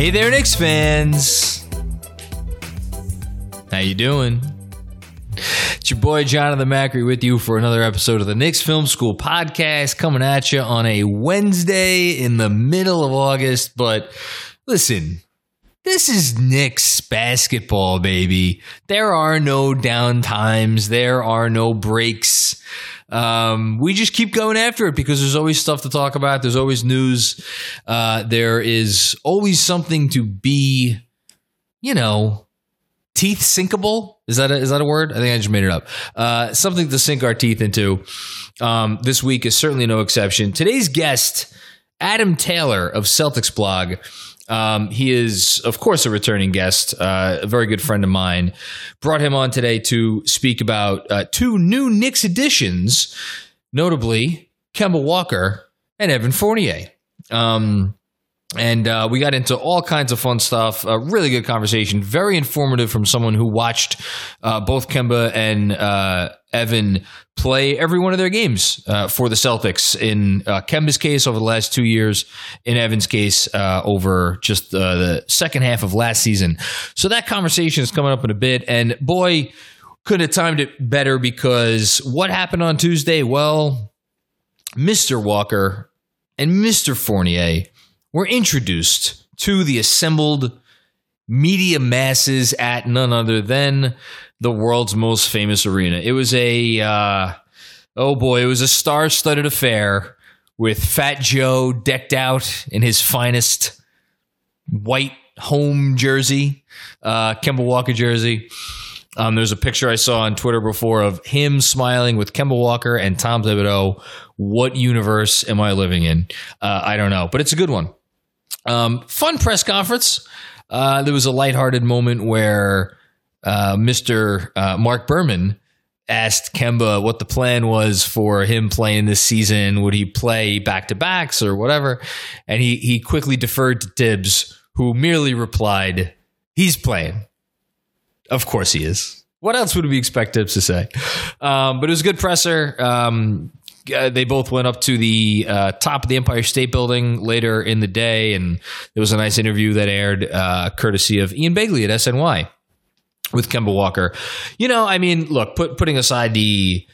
Hey there, Knicks fans. How you doing? It's your boy Jonathan Macri with you for another episode of the Knicks Film School podcast coming at you on a Wednesday in the middle of August. But listen, this is Knicks basketball, baby. There are no down times. There are no breaks. Um, we just keep going after it because there's always stuff to talk about. There's always news. Uh, there is always something to be, you know, teeth sinkable. Is that a, is that a word? I think I just made it up. Uh, something to sink our teeth into. Um, this week is certainly no exception. Today's guest, Adam Taylor of Celtics blog. Um, he is, of course, a returning guest, uh, a very good friend of mine. Brought him on today to speak about uh, two new Knicks additions, notably Kemba Walker and Evan Fournier. Um, and uh, we got into all kinds of fun stuff. A really good conversation, very informative from someone who watched uh, both Kemba and uh, Evan play every one of their games uh, for the Celtics. In uh, Kemba's case, over the last two years. In Evan's case, uh, over just the second half of last season. So that conversation is coming up in a bit. And boy, couldn't have timed it better because what happened on Tuesday? Well, Mr. Walker and Mr. Fournier were introduced to the assembled media masses at none other than the world's most famous arena. It was a, uh, oh boy, it was a star studded affair with Fat Joe decked out in his finest white home jersey, uh, Kemba Walker jersey. Um, there's a picture I saw on Twitter before of him smiling with Kemba Walker and Tom Thibodeau. What universe am I living in? Uh, I don't know, but it's a good one. Um, fun press conference. Uh, there was a lighthearted moment where uh, Mr. Uh, Marc Berman asked Kemba what the plan was for him playing this season. Would he play back to backs or whatever? And he he quickly deferred to Tibbs, who merely replied, "He's playing." Of course he is. What else would we expect Tibbs to say? Um, but it was a good presser. Um, uh, they both went up to the uh, top of the Empire State Building later in the day, and there was a nice interview that aired uh, courtesy of Ian Begley at SNY with Kemba Walker. You know, I mean, look, put, putting aside the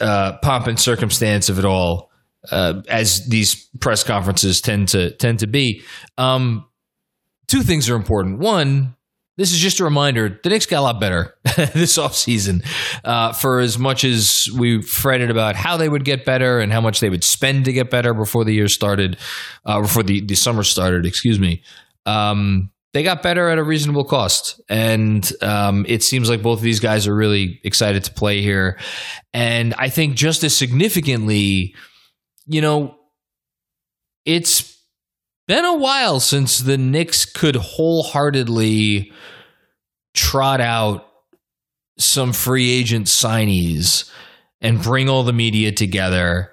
uh, pomp and circumstance of it all, uh, as these press conferences tend to tend to be, um, two things are important. One, this is just a reminder the Knicks got a lot better this offseason. Uh, for as much as we fretted about how they would get better and how much they would spend to get better before the year started, uh, before the, the summer started, excuse me. Um, they got better at a reasonable cost. And um, it seems like both of these guys are really excited to play here. And I think just as significantly, you know, it's been a while since the Knicks could wholeheartedly trot out some free agent signees and bring all the media together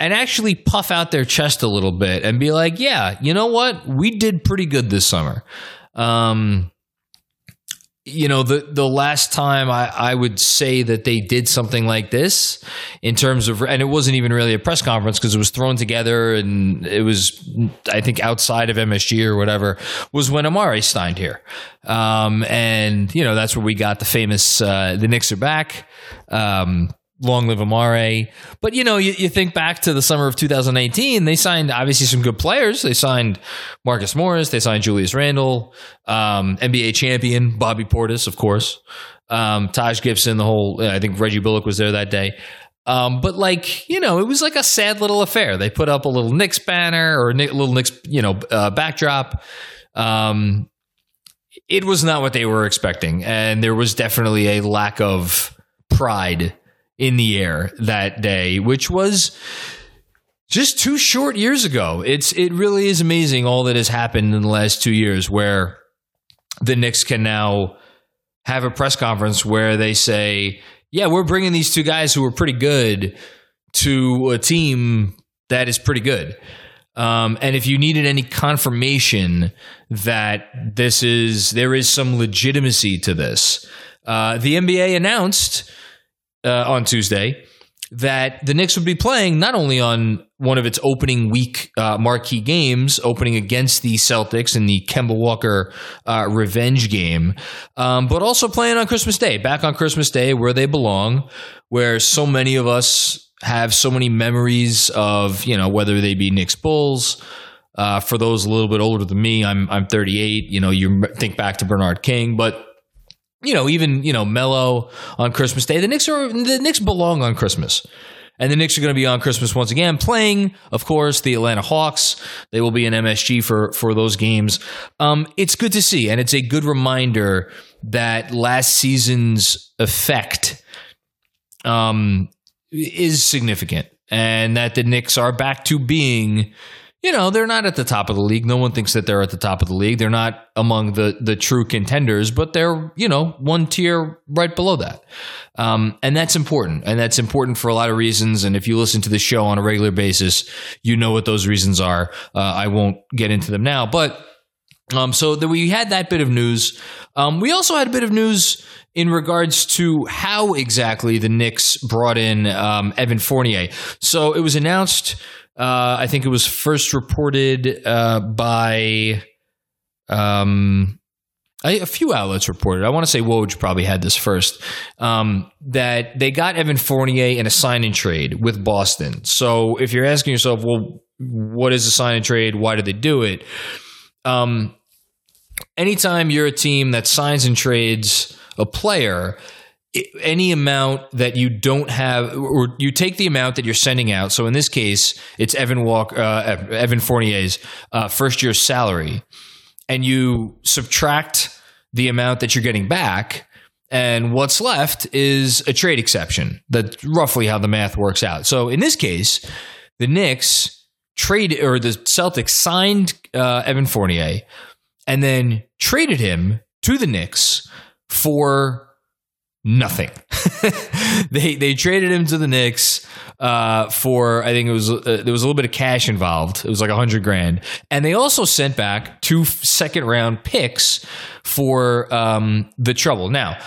and actually puff out their chest a little bit and be like, yeah, you know what? We did pretty good this summer. Um, you know the the last time I, I would say that they did something like this in terms of and it wasn't even really a press conference because it was thrown together and it was I think outside of MSG or whatever was when Amar'e signed here. Um, and you know that's where we got the famous uh, the Knicks are back. Um, long live Amar'e. But you know, you, you think back to the summer of 2018, they signed obviously some good players. They signed Marcus Morris, they signed Julius Randle, um, NBA champion Bobby Portis, of course, um, Taj Gibson. The whole I think Reggie Bullock was there that day. Um, but like you know, it was like a sad little affair. They put up a little Knicks banner or a little Knicks you know uh, backdrop. Um, it was not what they were expecting, and there was definitely a lack of pride in the air that day, which was just two short years ago. It's it really is amazing all that has happened in the last two years where the Knicks can now have a press conference where they say, "Yeah, we're bringing these two guys who are pretty good to a team that is pretty good." Um, and if you needed any confirmation that this is there is some legitimacy to this, uh, the NBA announced uh, on Tuesday that the Knicks would be playing not only on one of its opening week uh, marquee games, opening against the Celtics in the Kemba Walker uh, revenge game, um, but also playing on Christmas Day, back on Christmas Day where they belong, where so many of us have so many memories of, you know, whether they be Knicks Bulls. Uh, for those a little bit older than me, I'm I'm 38. You know, you think back to Bernard King, but you know, even you know, Melo on Christmas Day. The Knicks are the Knicks belong on Christmas. And the Knicks are going to be on Christmas once again, playing, of course, the Atlanta Hawks. They will be in MSG for for those games. Um, it's good to see, and it's a good reminder that last season's effect um, is significant, and that the Knicks are back to being you know, they're not at the top of the league. No one thinks that they're at the top of the league. They're not among the the true contenders, but they're you know one tier right below that, um, and that's important. And that's important for a lot of reasons. And if you listen to the show on a regular basis, you know what those reasons are. Uh, I won't get into them now, but. Um, so that we had that bit of news. Um, we also had a bit of news in regards to how exactly the Knicks brought in um, Evan Fournier. So it was announced uh, I think it was first reported uh, by um, few outlets reported. I want to say Woj probably had this first. Um, that they got Evan Fournier in a sign and trade with Boston. So if you're asking yourself, well, what is a sign and trade? Why did they do it? Um, anytime you're a team that signs and trades a player, any amount that you don't have, or you take the amount that you're sending out. So in this case, it's Evan Walk, uh, Evan Fournier's uh, first year salary, and you subtract the amount that you're getting back, and what's left is a trade exception. That's roughly how the math works out. So in this case, the Knicks traded, or the Celtics signed uh, Evan Fournier, and then traded him to the Knicks for nothing. they they traded him to the Knicks uh, for I think it was uh, there was a little bit of cash involved. It was like a hundred grand, and they also sent back two second round picks for um, the trouble. Now.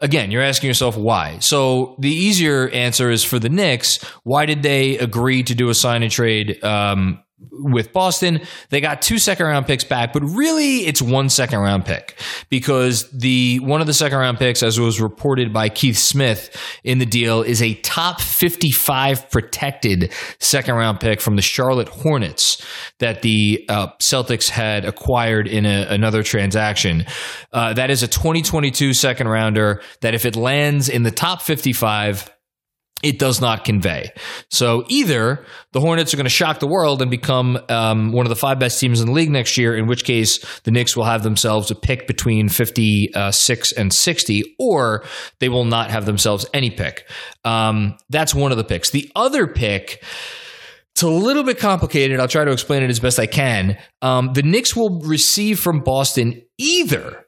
Again, you're asking yourself why. So the easier answer is for the Knicks. Why did they agree to do a sign and trade um, with Boston. They got two second round picks back, but really it's one second round pick because the one of the second round picks, as was reported by Keith Smith in the deal, is a top 55 protected second round pick from the Charlotte Hornets that the uh, Celtics had acquired in a, another transaction. Uh, that is a 2022 second rounder that if it lands in the top 55, it does not convey. So either the Hornets are going to shock the world and become um, one of the five best teams in the league next year, in which case the Knicks will have themselves a pick between 56 and 60, or they will not have themselves any pick. Um, that's one of the picks. The other pick. It's a little bit complicated. I'll try to explain it as best I can. Um, the Knicks will receive from Boston either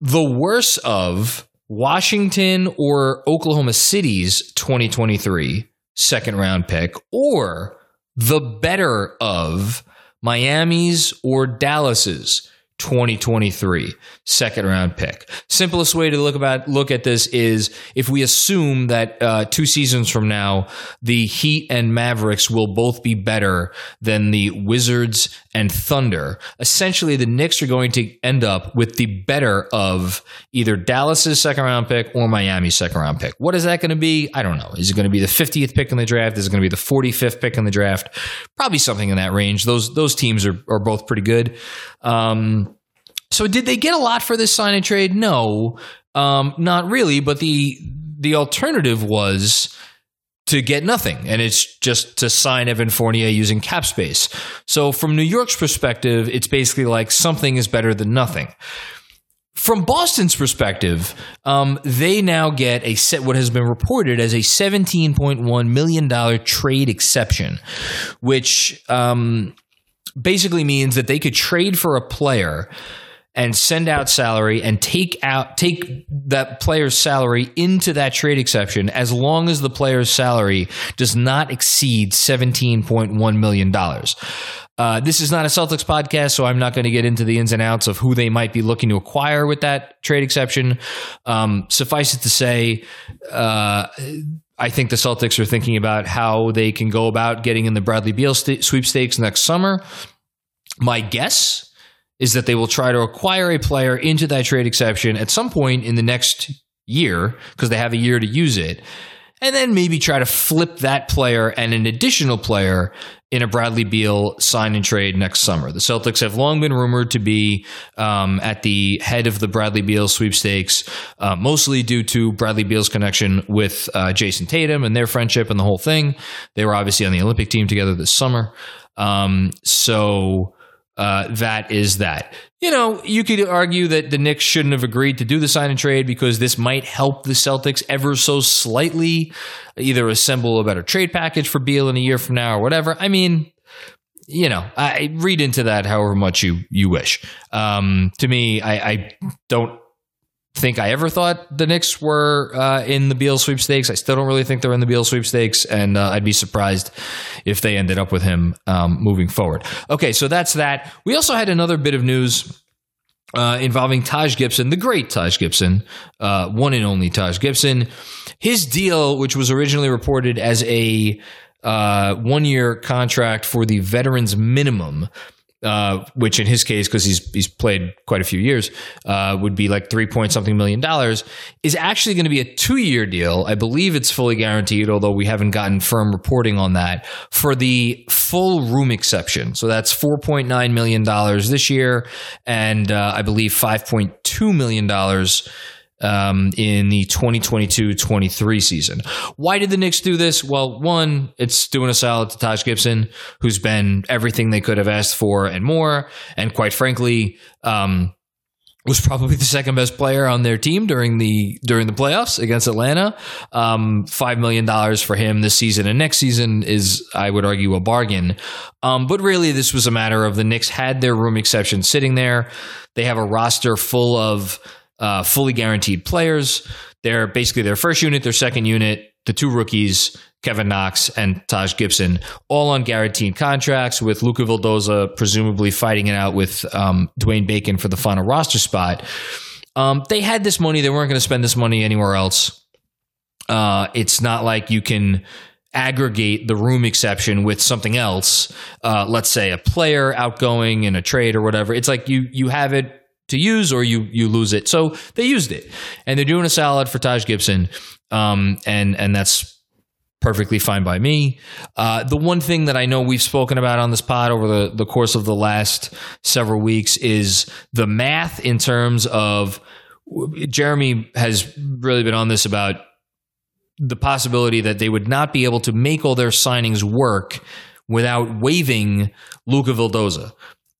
the worst of Washington or Oklahoma City's 2023 second round pick or the better of Miami's or Dallas's 2023 second round pick. Simplest way to look about look at this is if we assume that uh, two seasons from now the Heat and Mavericks will both be better than the Wizards and Thunder. Essentially, the Knicks are going to end up with the better of either Dallas's second round pick or Miami's second round pick. What is that going to be? I don't know. Is it going to be the 50th pick in the draft? Is it going to be the 45th pick in the draft? Probably something in that range. Those those teams are are both pretty good. Um, so did they get a lot for this sign and trade? No, um, not really. But the the alternative was to get nothing, and it's just to sign Evan Fournier using cap space. So from New York's perspective, it's basically like something is better than nothing. From Boston's perspective, um, they now get a set what has been reported as a $17.1 million trade exception, which um, basically means that they could trade for a player and send out salary and take out take that player's salary into that trade exception as long as the player's salary does not exceed $17.1 million. Uh, this is not a Celtics podcast, so I'm not going to get into the ins and outs of who they might be looking to acquire with that trade exception. Um, suffice it to say, uh, I think the Celtics are thinking about how they can go about getting in the Bradley Beal st- sweepstakes next summer. My guess is that they will try to acquire a player into that trade exception at some point in the next year because they have a year to use it. And then maybe try to flip that player and an additional player in a Bradley Beal sign and trade next summer. The Celtics have long been rumored to be um, at the head of the Bradley Beal sweepstakes, uh, mostly due to Bradley Beal's connection with uh, Jayson Tatum and their friendship and the whole thing. They were obviously on the Olympic team together this summer. Um, so uh, that is that. You know, you could argue that the Knicks shouldn't have agreed to do the sign and trade because this might help the Celtics ever so slightly either assemble a better trade package for Beal in a year from now or whatever. I mean, you know, I read into that however much you you wish. Um, to me, I, I don't think I ever thought the Knicks were uh, in the Beal sweepstakes. I still don't really think they're in the Beal sweepstakes, and uh, I'd be surprised if they ended up with him um, moving forward. Okay, so that's that. We also had another bit of news. Uh, involving Taj Gibson, the great Taj Gibson, uh, one and only Taj Gibson. His deal, which was originally reported as a uh, one year contract for the veterans minimum, uh, which in his case, because he's he's played quite a few years, uh, would be like three point something million dollars, is actually going to be a two year deal. I believe it's fully guaranteed, although we haven't gotten firm reporting on that for the full room exception. So that's four point nine million dollars this year, and uh, I believe five point two million dollars um, in the 2022-23 season. Why did the Knicks do this? Well, one, it's doing a solid to Taj Gibson, who's been everything they could have asked for and more, and quite frankly, um, was probably the second best player on their team during the during the playoffs against Atlanta. Um, Five million dollars for him this season and next season is, I would argue, a bargain. Um, but really, this was a matter of the Knicks had their room exception sitting there. They have a roster full of uh, fully guaranteed players. They're basically their first unit, their second unit, the two rookies, Kevin Knox and Taj Gibson, all on guaranteed contracts, with Luca Vildoza presumably fighting it out with um, Dwayne Bacon for the final roster spot. Um, they had this money; they weren't going to spend this money anywhere else. Uh, it's not like you can aggregate the room exception with something else. Uh, let's say a player outgoing in a trade or whatever. It's like you you have it to use or you you lose it. So they used it, and they're doing a salad for Taj Gibson, um, and and that's perfectly fine by me. Uh, the one thing that I know we've spoken about on this pod over the, the course of the last several weeks is the math in terms of Jeremy has really been on this about the possibility that they would not be able to make all their signings work without waiving Luca Vildoza.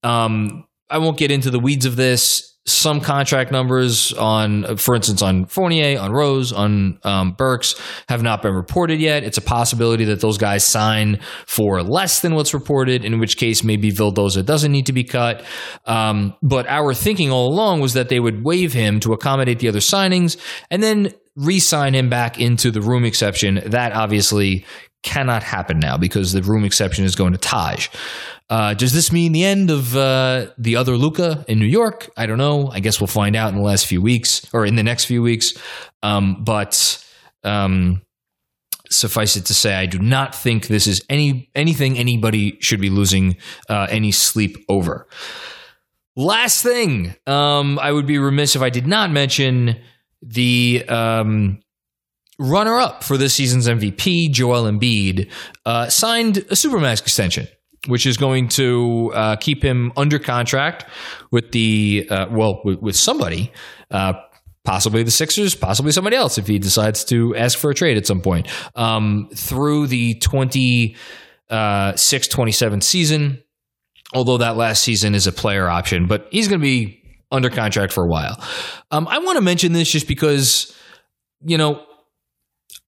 Um, I won't get into the weeds of this. Some contract numbers on, for instance, on Fournier, on Rose, on um, Burks have not been reported yet. It's a possibility that those guys sign for less than what's reported, in which case maybe Vildoza doesn't need to be cut. Um, but our thinking all along was that they would waive him to accommodate the other signings, and then re-sign him back into the room exception. That obviously cannot happen now because the room exception is going to Taj. Uh, does this mean the end of uh, the other Luca in New York? I don't know. I guess we'll find out in the last few weeks or in the next few weeks. Um, but um, suffice it to say, I do not think this is any anything anybody should be losing uh, any sleep over. Last thing, um, I would be remiss if I did not mention the um, runner up for this season's MVP, Joel Embiid, uh, signed a Supermax extension, which is going to uh, keep him under contract with the, uh, well, with, with somebody. Uh, possibly the Sixers, possibly somebody else if he decides to ask for a trade at some point. Um, through the 26 uh, 27 season, although that last season is a player option, but he's going to be under contract for a while. Um, I want to mention this just because, you know,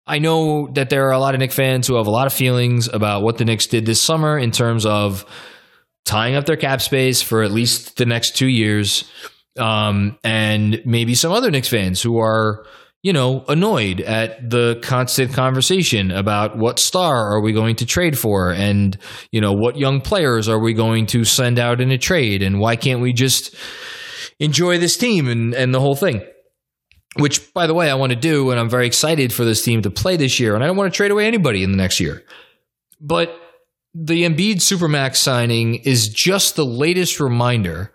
I know that there are a lot of Knicks fans who have a lot of feelings about what the Knicks did this summer in terms of tying up their cap space for at least the next two years. Um, and maybe some other Knicks fans who are, you know, annoyed at the constant conversation about what star are we going to trade for? And, you know, what young players are we going to send out in a trade? And why can't we just enjoy this team and, and the whole thing which by the way I want to do and I'm very excited for this team to play this year and I don't want to trade away anybody in the next year. But the Embiid Supermax signing is just the latest reminder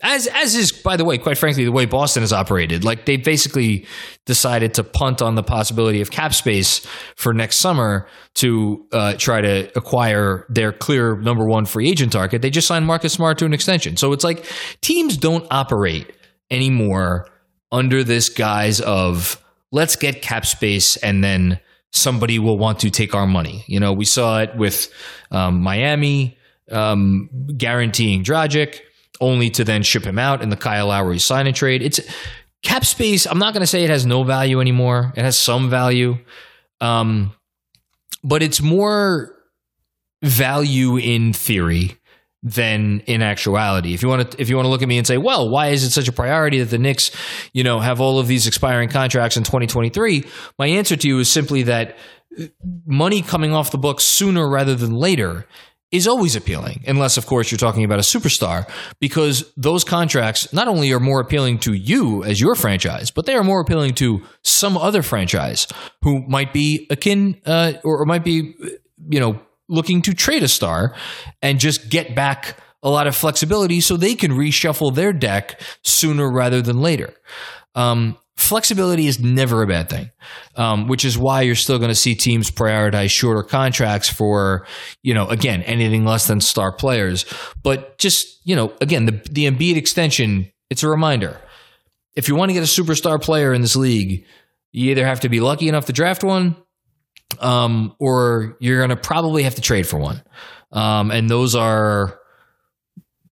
as as is by the way quite frankly the way Boston has operated. Like they basically decided to punt on the possibility of cap space for next summer to uh, try to acquire their clear number one free agent target. They just signed Marcus Smart to an extension. So it's like teams don't operate anymore under this guise of let's get cap space and then somebody will want to take our money. You know, we saw it with um, Miami um, guaranteeing Dragic, only to then ship him out in the Kyle Lowry sign and trade. It's cap space. I'm not going to say it has no value anymore. It has some value, um, but it's more value in theory than in actuality. If you want to if you want to look at me and say, "Well, why is it such a priority that the Knicks, you know, have all of these expiring contracts in 2023?" My answer to you is simply that money coming off the books sooner rather than later is always appealing, unless, of course, you're talking about a superstar, because those contracts not only are more appealing to you as your franchise, but they are more appealing to some other franchise who might be akin uh, or, or might be, you know, looking to trade a star and just get back a lot of flexibility so they can reshuffle their deck sooner rather than later. Um, flexibility is never a bad thing, um, which is why you're still going to see teams prioritize shorter contracts for, you know, again, anything less than star players. But just, you know, again, the, the Embiid extension, it's a reminder. If you want to get a superstar player in this league, you either have to be lucky enough to draft one um, or you're going to probably have to trade for one. Um, and those are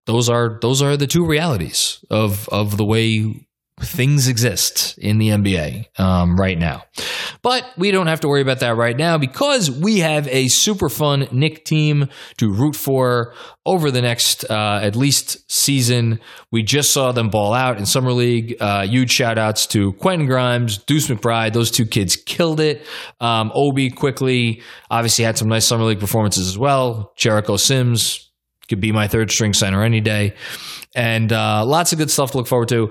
those are those are the two realities of of the way things exist in the NBA um, right now. But we don't have to worry about that right now because we have a super fun Nick team to root for over the next uh, at least season. We just saw them ball out in Summer League. Uh, huge shout outs to Quentin Grimes, Deuce McBride. Those two kids killed it. Um, Obi Quickley obviously had some nice Summer League performances as well. Jericho Sims could be my third string center any day. And uh, lots of good stuff to look forward to.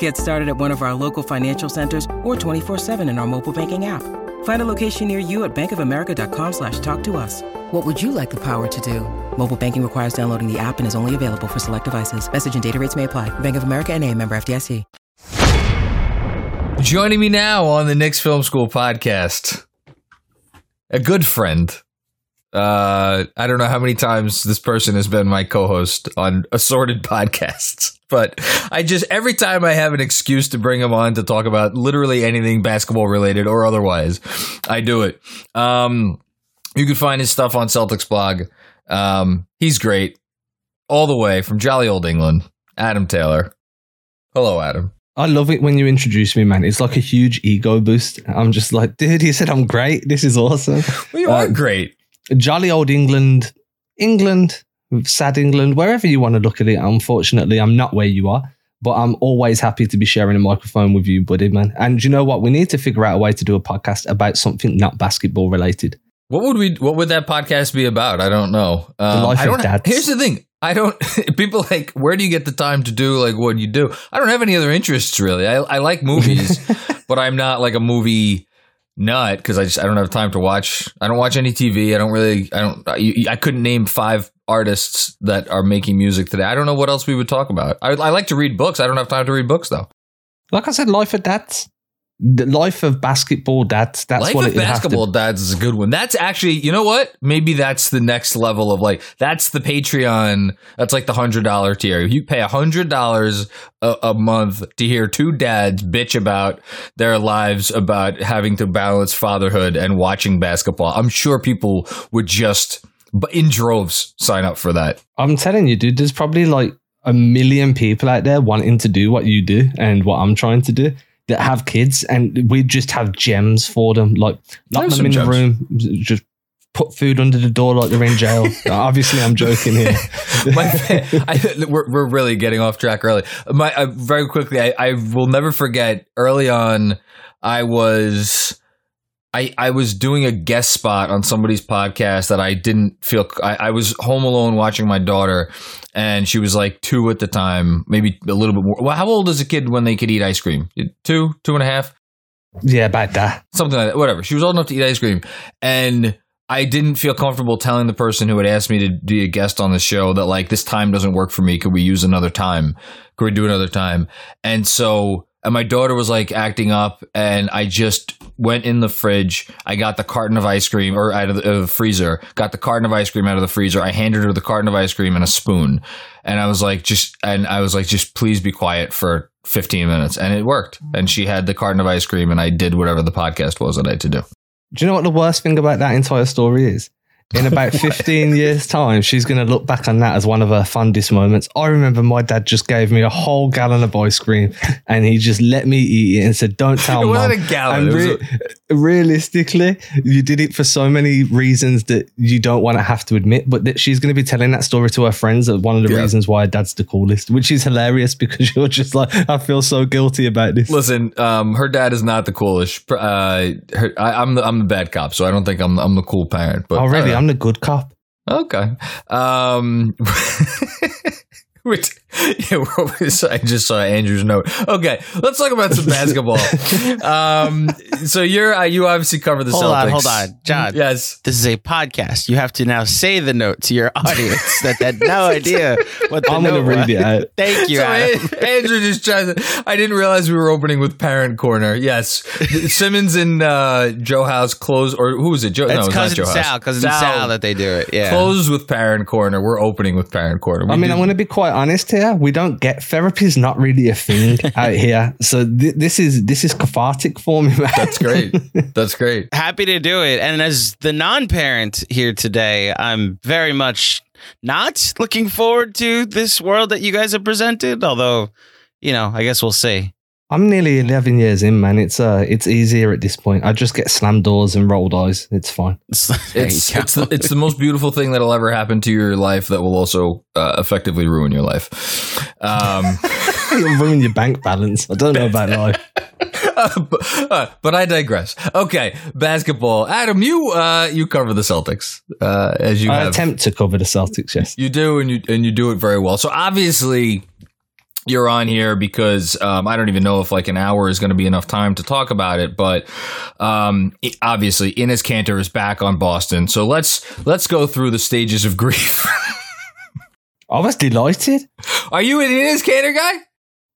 Get started at one of our local financial centers or 24-7 in our mobile banking app. Find a location near you at bankofamerica.com slash talk to us. What would you like the power to do? Mobile banking requires downloading the app and is only available for select devices. Message and data rates may apply. Bank of America and a member FDIC. Joining me now on the Knicks Film School podcast, a good friend. Uh, I don't know how many times this person has been my co-host on assorted podcasts, but I just every time I have an excuse to bring him on to talk about literally anything basketball related or otherwise, I do it. Um, you can find his stuff on Celtics blog. Um, he's great all the way from jolly old England. Adam Taylor. Hello, Adam. I love it when you introduce me, man. It's like a huge ego boost. I'm just like, dude, he said I'm great. This is awesome. Well, you are great. Jolly old England, England, sad England, wherever you want to look at it. Unfortunately, I'm not where you are, but I'm always happy to be sharing a microphone with you, buddy, man. And you know what? We need to figure out a way to do a podcast about something not basketball related. What would we? What would that podcast be about? I don't know. Um, life I of dads. Here's the thing. I don't. People like, where do you get the time to do like what you do? I don't have any other interests really. I, I like movies, but I'm not like a movie nut because I just I don't have time to watch. I don't watch any TV. I don't really. I don't. I, I couldn't name five artists that are making music today. I don't know what else we would talk about. I, I like to read books. I don't have time to read books though. Like I said, life at dads. The life of basketball dads. That's Life what of it have to Basketball Dads is a good one. That's actually, you know what? Maybe that's the next level of like, that's the Patreon. That's like the hundred dollar tier. You pay a hundred dollars a month to hear two dads bitch about their lives about having to balance fatherhood and watching basketball. I'm sure people would just, but in droves, sign up for that. I'm telling you, dude, there's probably like a million people out there wanting to do what you do and what I'm trying to do that have kids, and we just have gems for them. Like, lock There's them in some the room, just put food under the door like they're in jail. Obviously, I'm joking here. My, I, we're, we're really getting off track early. My uh, very quickly, I, I will never forget. Early on, I was. I, I was doing a guest spot on somebody's podcast that I didn't feel. I, I was home alone watching my daughter, and she was like two at the time, maybe a little bit more. Well, how old is a kid when they could eat ice cream? Two, two and a half, yeah, about that. something like that. Whatever. She was old enough to eat ice cream, and I didn't feel comfortable telling the person who had asked me to be a guest on the show that like this time doesn't work for me. Could we use another time? Could we do another time? And so, and my daughter was like acting up, and I just went in the fridge. I got the carton of ice cream or out of the, uh, freezer. Got the carton of ice cream out of the freezer. I handed her the carton of ice cream and a spoon, and I was like, just and I was like, just please be quiet for 15 minutes, and it worked. And she had the carton of ice cream, and I did whatever the podcast was that I had to do. Do you know what the worst thing about that entire story is? In about 15 years' time, she's going to look back on that as one of her fondest moments. I remember my dad just gave me a whole gallon of ice cream and he just let me eat it and said, Don't tell It mum. wasn't a gallon, And it was realistically, you did it for so many reasons that you don't want to have to admit, but that she's going to be telling that story to her friends as one of the Yeah. reasons why her dad's the coolest, which is hilarious because you're just like, I feel so guilty about this. Listen, um, her dad is not the coolest. Uh, her, I, I'm the I'm the bad cop, so I don't think I'm I'm the cool parent. But uh, I'm the good cop. okay. Um, which yeah, I just saw Andrew's note. Okay, let's talk about some basketball. um, so you're uh, you obviously cover the hold Celtics. on, hold on, John. Yes, this is a podcast. You have to now say the note to your audience that had no idea what the I'm gonna read was. it. Thank you. So Adam. An- Andrew just tried to. I didn't realize we were opening with Parent Corner. Yes, Simmons and uh, Joe House close, or who was it? Joe, no, It's it's not cousin Joe Sal, House. cousin Sal. that they do it. Yeah. closes with Parent Corner. We're opening with Parent Corner. We I mean, do- I'm going to be quite honest here. We don't get therapy's not really a thing out here. So th- this is this is cathartic for me. Man. That's great. That's great. Happy to do it. And as the non-parent here today, I'm very much not looking forward to this world that you guys have presented. Although, you know, I guess we'll see. I'm nearly 11 years in, man. It's uh, it's easier at this point. I just get slammed doors and rolled eyes. It's fine. There It's it's the, it's the most beautiful thing that'll ever happen to your life that will also uh, effectively ruin your life. Um, It'll ruin your bank balance. I don't know about life. but, uh, but I digress. Okay, basketball. Adam, you uh, you cover the Celtics uh, as you I have. attempt to cover the Celtics. Yes. You do, and you and you do it very well. So obviously, you're on here because um, I don't even know if like an hour is going to be enough time to talk about it. But um, it- obviously, Enes Kanter is back on Boston. So let's let's go through the stages of grief. I was delighted. Are you an Enes Kanter guy?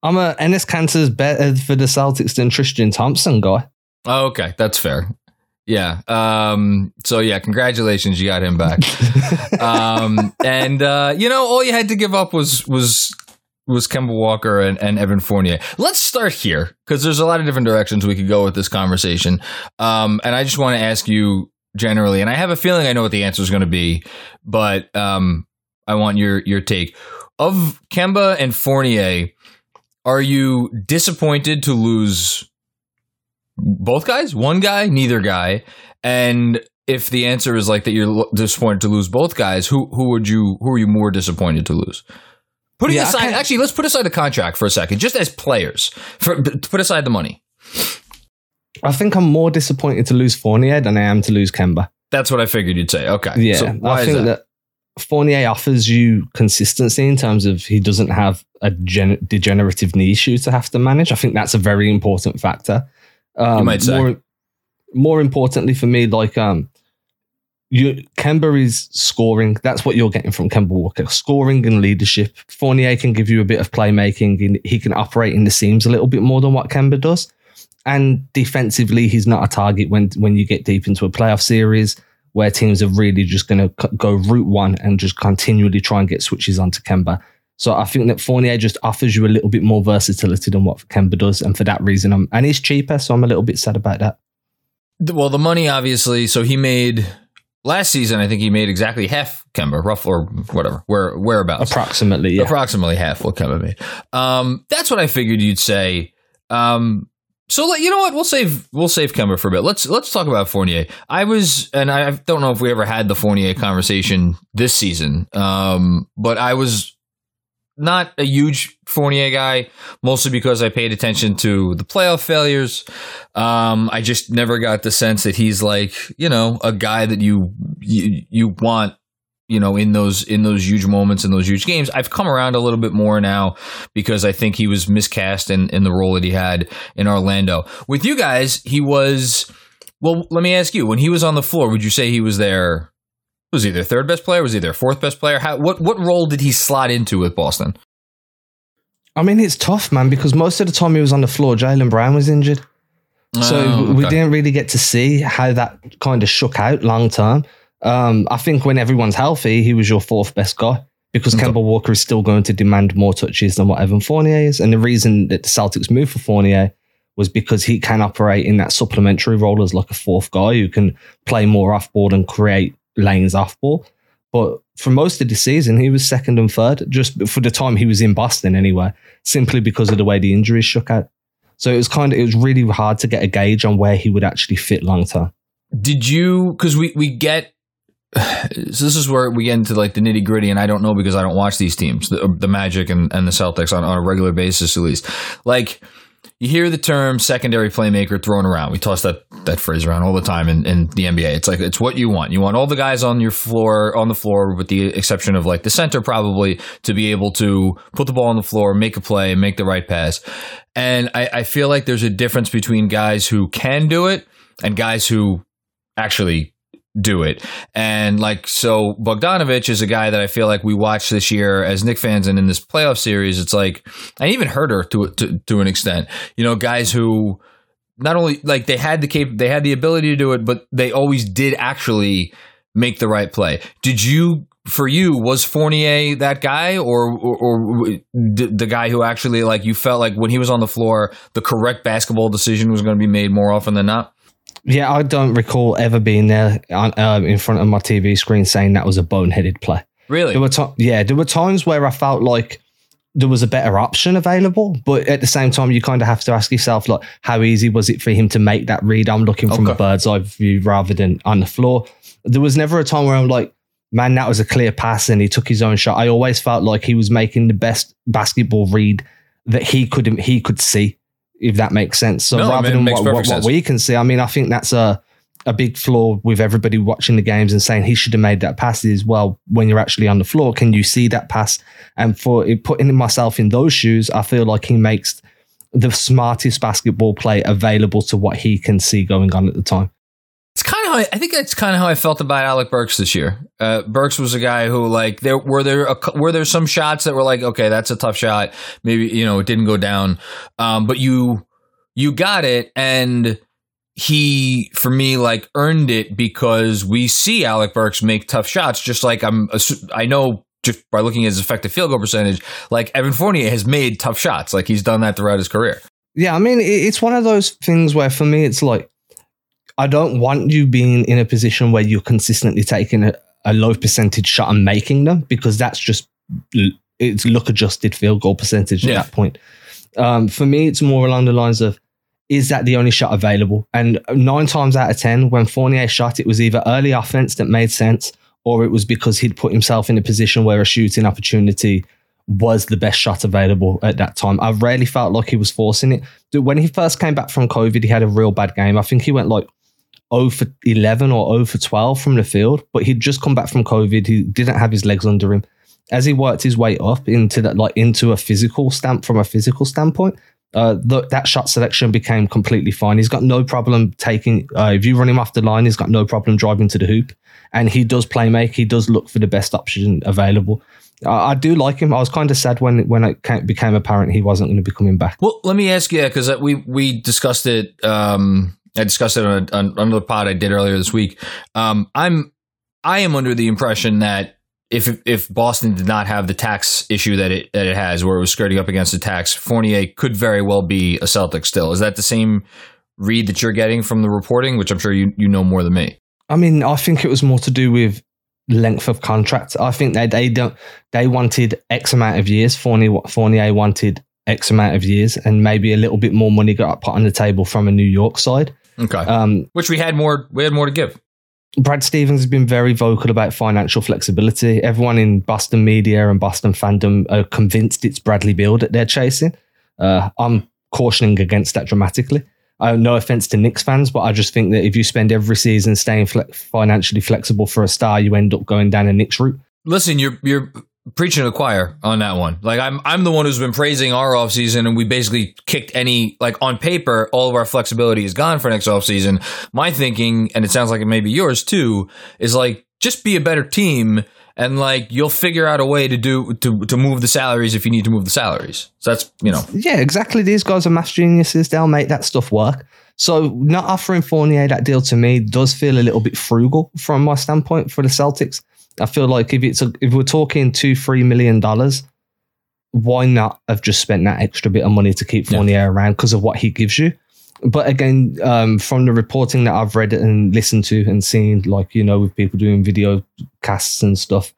I'm a Enes Kanter's better for the Celtics than Tristan Thompson guy. Oh, okay, that's fair. Yeah. Um, so yeah, congratulations, you got him back. um, and uh, you know, all you had to give up was was was Kemba Walker and, and Evan Fournier. Let's start here because there's a lot of different directions we could go with this conversation. Um, and I just want to ask you generally, and I have a feeling I know what the answer is going to be, but um, I want your your take of Kemba and Fournier. Are you disappointed to lose both guys, one guy, neither guy, and if the answer is like that, you're disappointed to lose both guys. Who who would you who are you more disappointed to lose? Putting Yeah, aside, actually, let's put aside the contract for a second, just as players. For put aside the money. I think I'm more disappointed to lose Fournier than I am to lose Kemba. That's what I figured you'd say. Okay, Yeah, So why I think that? that? Fournier offers you consistency in terms of he doesn't have a gen- degenerative knee issue to have to manage. I think that's a very important factor. Um, You might say. More, more importantly for me, like um, you Kemba is scoring. That's what you're getting from Kemba Walker: scoring and leadership. Fournier can give you a bit of playmaking, and he can operate in the seams a little bit more than what Kemba does. And defensively, he's not a target when when you get deep into a playoff series where teams are really just going to go route one and just continually try and get switches onto Kemba. So I think that Fournier just offers you a little bit more versatility than what Kemba does, and for that reason, I'm and he's cheaper, so I'm a little bit sad about that. Well, the money obviously. So he made last season. I think he made exactly half Kemba, rough or whatever, where whereabouts. Approximately, yeah. approximately half what Kemba made. Um, that's what I figured you'd say. Um, so let- you know what? We'll save we'll save Kemba for a bit. Let's let's talk about Fournier. I was, and I don't know if we ever had the Fournier conversation this season, um, but I was not a huge Fournier guy, mostly because I paid attention to the playoff failures. Um, I just never got the sense that he's like, you know, a guy that you you, you want, you know, in those in those huge moments in those huge games. I've come around a little bit more now because I think he was miscast in in the role that he had in Orlando. With you guys, he was. Well, let me ask you: when he was on the floor, would you say he was their was he their third best player? Was he their fourth best player? How, what what role did he slot into with Boston? I mean, it's tough, man, because most of the time he was on the floor, Jaylen Brown was injured. So Oh, we didn't really get to see how that kind of shook out long term. Um, I think when everyone's healthy, he was your fourth best guy because Okay. Kemba Walker is still going to demand more touches than what Evan Fournier is. And the reason that the Celtics moved for Fournier was because he can operate in that supplementary role as like a fourth guy who can play more off ball and create lanes off ball. But for most of the season, he was second and third, just for the time he was in Boston anyway, simply because of the way the injuries shook out. So it was kind of it was really hard to get a gauge on where he would actually fit long term. Did you? Because we we get. So this is where we get into like the nitty gritty, and I don't know because I don't watch these teams, the, the Magic and, and the Celtics on, on a regular basis at least. Like you hear the term secondary playmaker thrown around. We toss that that phrase around all the time in, in the NBA. It's like it's what you want. You want all the guys on your floor on the floor, with the exception of like the center, probably to be able to put the ball on the floor, make a play, make the right pass. And I, I feel like there's a difference between guys who can do it and guys who actually do it. And like, so Bogdanovich is a guy that I feel like we watched this year as Nick fans and in this playoff series. It's like, and even Huerter to, to, to an extent, you know, guys who not only like they had the cap, they had the ability to do it, but they always did actually make the right play. Did you, for you, was Fournier that guy or, or, or the guy who actually like you felt like when he was on the floor, the correct basketball decision was going to be made more often than not? Yeah, I don't recall ever being there on, uh, in front of my TV screen saying that was a boneheaded play. Really? There were to- yeah, there were times where I felt like there was a better option available, but at the same time, you kind of have to ask yourself, like, how easy was it for him to make that read? I'm looking from Okay. a bird's eye view rather than on the floor. There was never a time where I'm like, man, that was a clear pass and he took his own shot. I always felt like he was making the best basketball read that he could he could see, if that makes sense. So No, rather man, it than what, what, what we can see, I mean, I think that's a a big flaw with everybody watching the games and saying he should have made that pass is well when you're actually on the floor can you see that pass? And for putting myself in those shoes i feel like he makes the smartest basketball play available to what he can see going on at the time. It's kind of how I, I think that's kind of how I felt about Alec Burks this year. Uh, Burks was a guy who like there were there a, were there some shots that were like okay that's a tough shot maybe you know it didn't go down um, but you you got it and he for me like earned it because we see Alec Burks make tough shots just like I'm I know just by looking at his effective field goal percentage like Evan Fournier has made tough shots like he's done that throughout his career. yeah i mean it's one of those things where for me it's like i don't want you being in a position where you're consistently taking a, a low percentage shot and making them because that's just it's look adjusted field goal percentage Yeah. at that point um, for me it's more along the lines of is that the only shot available? And nine times out of 10, when Fournier shot, it was either early offense that made sense or it was because he'd put himself in a position where a shooting opportunity was the best shot available at that time. I rarely felt like he was forcing it. Dude, When he first came back from COVID, he had a real bad game. I think he went like 0 for 11 or 0 for 12 from the field, but he'd just come back from COVID. He didn't have his legs under him. As he worked his way up into that, like into a physical stamp from a physical standpoint, uh, th- that shot selection became completely fine. He's got no problem taking. Uh, if you run him off the line, he's got no problem driving to the hoop, and he does play make. He does look for the best option available. I do like him. I was kind of sad when when it came, became apparent he wasn't going to be coming back. Well, let me ask you because we we discussed it. Um, I discussed it on, a, on another pod I did earlier this week. Um, I'm I am under the impression that if if Boston did not have the tax issue that it that it has, where it was skirting up against the tax, Fournier could very well be a Celtic still. Is that the same read that you're getting from the reporting, which I'm sure you you know more than me? I mean, I think it was more to do with length of contract. I think they they don't they wanted X amount of years. Fournier Fournier wanted X amount of years, and maybe a little bit more money got put on the table from a New York side. Okay, Um, which we had more we had more to give. Brad Stevens has been very vocal about financial flexibility. Everyone in Boston media and Boston fandom are convinced it's Bradley Beal that they're chasing. Uh, I'm cautioning against that dramatically. Uh, no offense to Knicks fans, but I just think that if you spend every season staying fle- financially flexible for a star, you end up going down a Knicks route. Listen, you're you're preaching to the choir on that one. Like I'm I'm the one who's been praising our offseason and we basically kicked any like on paper, all of our flexibility is gone for next offseason. My thinking, and it sounds like it may be yours too, is like just be a better team and like you'll figure out a way to do to to move the salaries if you need to move the salaries. So that's you know Yeah, exactly. These guys are mass geniuses. They'll make that stuff work. So not offering Fournier that deal to me does feel a little bit frugal from my standpoint for the Celtics. I feel like if it's a, if we're talking two three million dollars, why not have just spent that extra bit of money to keep Yeah. Around because of what he gives you? But again, um, from the reporting that I've read and listened to and seen, like you know, with people doing video casts and stuff.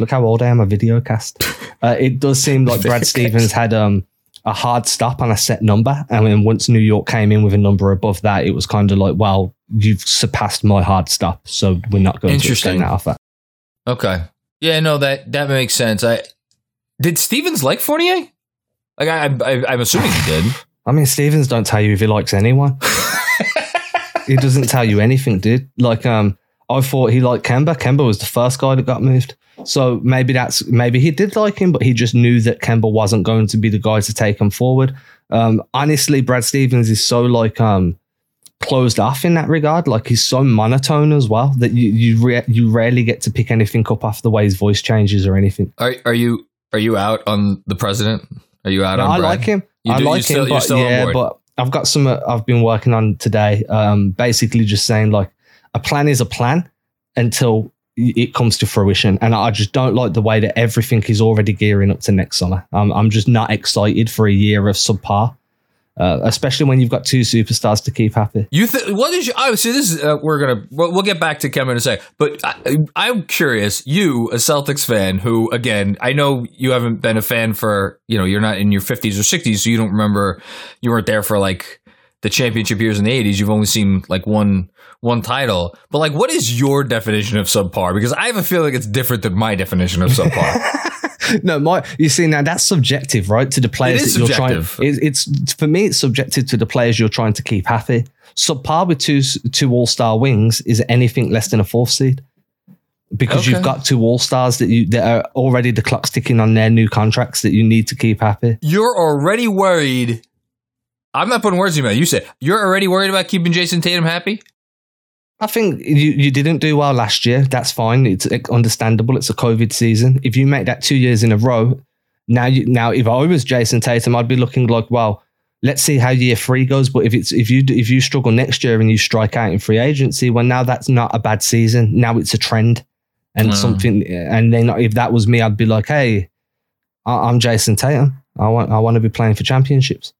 Look how old I am, a video cast. Uh, it does seem like Brad Stevens had um, a hard stop on a set number. And then once New York came in with a number above that, it was kind of like, well, you've surpassed my hard stop. So we're not going to extend that offer. Okay. Yeah, no that that makes sense. I did Stevens like Fournier? Like I, I I'm assuming he did. I mean, Stevens don't tell you if he likes anyone. he doesn't tell you anything, dude. Like, um, I thought he liked Kemba. Kemba was the first guy that got moved. So maybe that's maybe he did like him, but he just knew that Kemba wasn't going to be the guy to take him forward. Um, honestly, Brad Stevens is so like um closed off in that regard. Like he's so monotone as well that you you re- you rarely get to pick anything up off the way his voice changes or anything. Are are you are you out on the president? Are you out No, on? I Brad? like him. You I do- like still- him, but still on yeah, but I've got some uh, I've been working on today. Um, basically just saying like a plan is a plan until it comes to fruition, and I just don't like the way that everything is already gearing up to next summer. I'm I'm just not excited for a year of subpar. Uh, especially when you've got two superstars to keep happy. You th- what is your, oh, see this is uh, we're gonna we'll, we'll get back to Kevin in a sec, but I, I'm curious. You, a Celtics fan, who again I know you haven't been a fan for you know you're not in your 50s or 60s, so you don't remember you weren't there for like the championship years in the 80s. You've only seen like one one title, but like what is your definition of subpar? Because I have a feeling it's different than my definition of subpar. no, my you see now that's subjective, right? To the players that you're trying. It, it's for me, it's subjective to the players you're trying to keep happy. Subpar with two two All Star wings is anything less than a fourth seed because Okay. you've got two All Stars that you that are already the clock's ticking on their new contracts that you need to keep happy. you're already worried. I'm not putting words in your mouth. You said you're already worried about keeping Jayson Tatum happy. I think you, you didn't do well last year. That's fine. It's eh, understandable. It's a COVID season. If you make that two years in a row, now you now if I was Jayson Tatum, I'd be looking like, well, let's see how year three goes. But if it's if you if you struggle next year and you strike out in free agency, well, now that's not a bad season. Now it's a trend and Wow. something. Eh, and then if that was me, I'd be like, hey, I- I'm Jayson Tatum. I want I want to be playing for championships.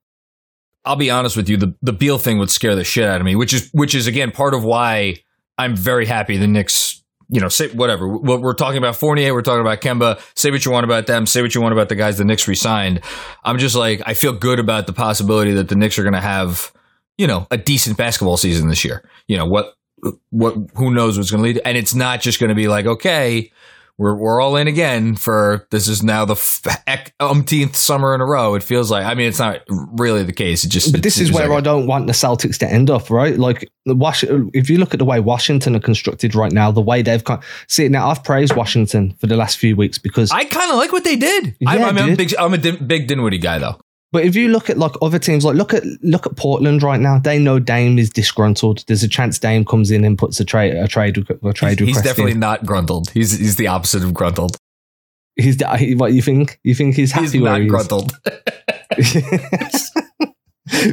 I'll be honest with you, the the Beal thing would scare the shit out of me, which is which is again part of why I'm very happy the Knicks. You know, say whatever. We're, we're talking about Fournier. We're talking about Kemba. Say what you want about them. Say what you want about the guys the Knicks resigned. I'm just like I feel good about the possibility that the Knicks are going to have you know a decent basketball season this year. You know what what who knows what's going to lead, and it's not just going to be like okay. We're, we're all in again for this is now the f- umpteenth summer in a row. It feels like I mean it's not really the case. It just But this is where like I don't want the Celtics to end up, right? Like the Wash, if you look at the way Washington are constructed right now, the way they've got see now, I've praised Washington for the last few weeks because. I kind of like what they did. I'm, Yeah, I'm, I'm a big, I'm a din- big Dinwiddie guy though. But if you look at like other teams, like look at look at Portland right now, they know Dame is disgruntled. There's a chance Dame comes in and puts a trade a trade a trade He's request. definitely in. not gruntled. He's he's the opposite of gruntled. He's he- what you think? You think he's happy He's not he gruntled.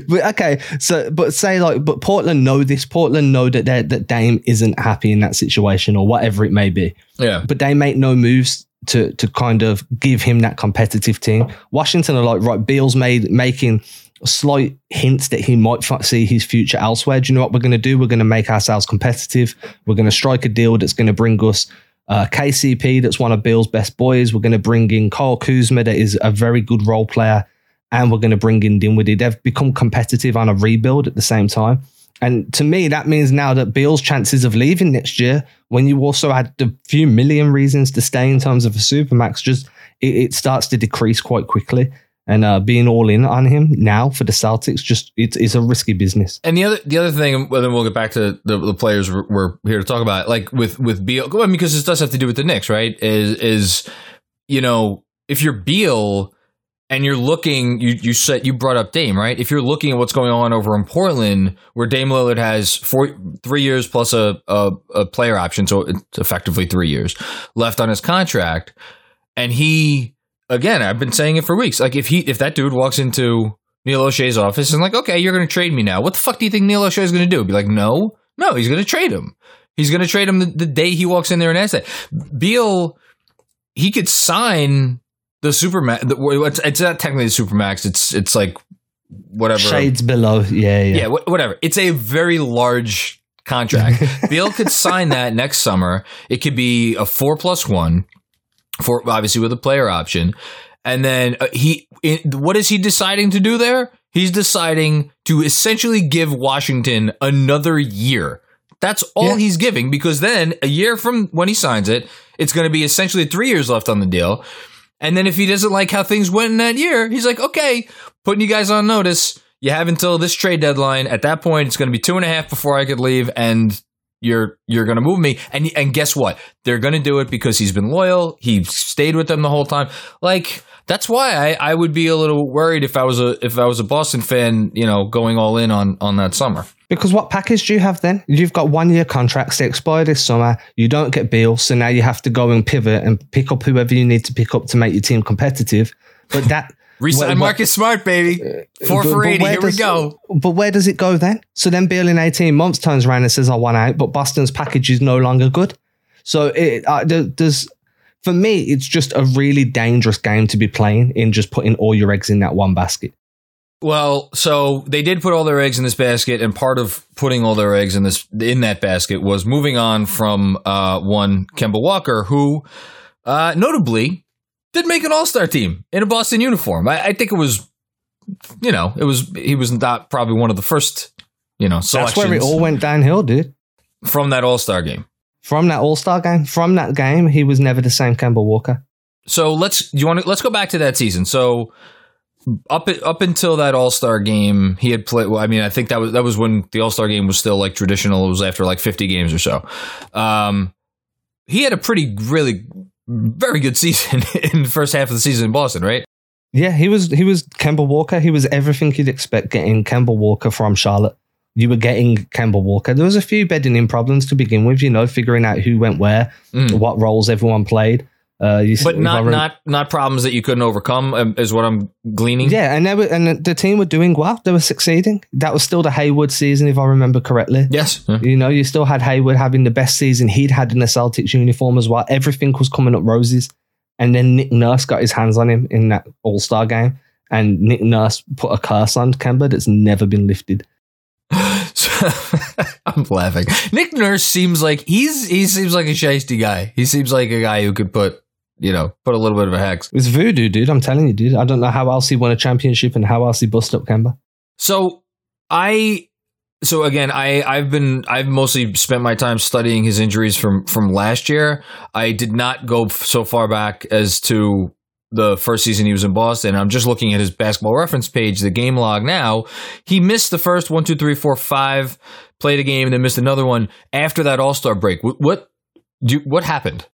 but okay, so but say like, but Portland know this. Portland know that that Dame isn't happy in that situation or whatever it may be. yeah. but they make no moves to to kind of give him that competitive team. Washington are like right. Beal's made making slight hints that he might see his future elsewhere. Do you know what we're going to do? We're going to make ourselves competitive. We're going to strike a deal that's going to bring us. Uh, KCP, that's one of Beal's best boys. We're going to bring in Kyle Kuzma, that is a very good role player, and we're going to bring in Dinwiddie. They've become competitive on a rebuild at the same time. And to me, that means now that Beal's chances of leaving next year, when you also had a few million reasons to stay in terms of a supermax, just it, it starts to decrease quite quickly. And uh, being all in on him now for the Celtics, just it's, it's a risky business. And the other the other thing, well, then we'll get back to the, the players we're, we're here to talk about. Like with with Beal, I mean, because this does have to do with the Knicks, right? Is is you know if you're Beal and you're looking, you you said you brought up Dame, right? If you're looking at what's going on over in Portland, where Dame Lillard has four three years plus a a, a player option, so it's effectively three years left on his contract, and he again, I've been saying it for weeks. Like if he if that dude walks into Neil Olshey's office and like, okay, you're going to trade me now. What the fuck do you think Neil Olshey is going to do? Be like, no, no, he's going to trade him. He's going to trade him the, the day he walks in there and asks that. Beal, he could sign the supermax. It's, it's not technically the supermax. It's it's like whatever Shades below, yeah, yeah. yeah, whatever. It's a very large contract. Beal could sign that next summer. It could be a four plus one, for obviously with a player option, and then uh, he. In, what is he deciding to do there? He's deciding to essentially give Washington another year. That's all Yeah. he's giving because then a year from when he signs it, it's going to be essentially three years left on the deal. And then if he doesn't like how things went in that year, he's like, okay, putting you guys on notice. you have until this trade deadline. At that point, it's going to be two and a half before I could leave, and you're you're going to move me. And and guess what? They're going to do it because he's been loyal. He stayed with them the whole time. Like that's why I, I would be a little worried if I was a if I was a Boston fan, you know, going all in on on that summer. Because what package do you have then? You've got one year contracts, they expire this summer. You don't get Beal, so now you have to go and pivot and pick up whoever you need to pick up to make your team competitive. But that Resign what- Marcus Smart, baby. Four But- for but eighty. where Here we go. But where does it go then? So then Beal in 18 months turns around and says, I want out, but Boston's package is no longer good. So it, uh, there- there's, for me, it's just a really dangerous game to be playing in just putting all your eggs in that one basket. Well, so they did put all their eggs in this basket, and part of putting all their eggs in this in that basket was moving on from uh, one Kemba Walker, who uh, notably did make an All Star team in a Boston uniform. I, I think it was, you know, it was he was not probably one of the first, you know, That's where it all went downhill, dude. from that All Star game. From that All Star game, from that game, he was never the same Kemba Walker. So let's you want to let's go back to that season. So up up until that All Star game, he had played. Well, I mean, I think that was that was when the All Star game was still like traditional. It was after like fifty games or so. Um, he had a pretty really very good season in the first half of the season in Boston, right? Yeah, he was he was Kemba Walker. He was everything you'd expect getting Kemba Walker from Charlotte. You were getting Kemba Walker. There was a few bedding in problems to begin with, you know, figuring out who went where, Mm. what roles everyone played. Uh, you, But not rem- not not problems that you couldn't overcome um, is what I'm gleaning. Yeah, and they were, and the team were doing well. They were succeeding. That was still the Hayward season, if I remember correctly. Yes. Yeah. You know, you still had Hayward having the best season he'd had in the Celtics uniform as well. Everything was coming up roses. And then Nick Nurse got his hands on him in that All Star game. And Nick Nurse put a curse on Kemba that's never been lifted. I'm laughing. Nick Nurse seems like he's he seems like a shisty guy. He seems like a guy who could put you know put a little bit of a hex. It's voodoo, dude. I'm telling you, dude. I don't know how else he won a championship and how else he bust up Kemba. So I so again I I've been I've mostly spent my time studying his injuries from from last year. I did not go f- so far back as to the first season he was in Boston. I'm just looking at his basketball reference page, the game log now. He missed the first one, two, three, four, five, played a game, and then missed another one after that All Star break. What what do you, what happened?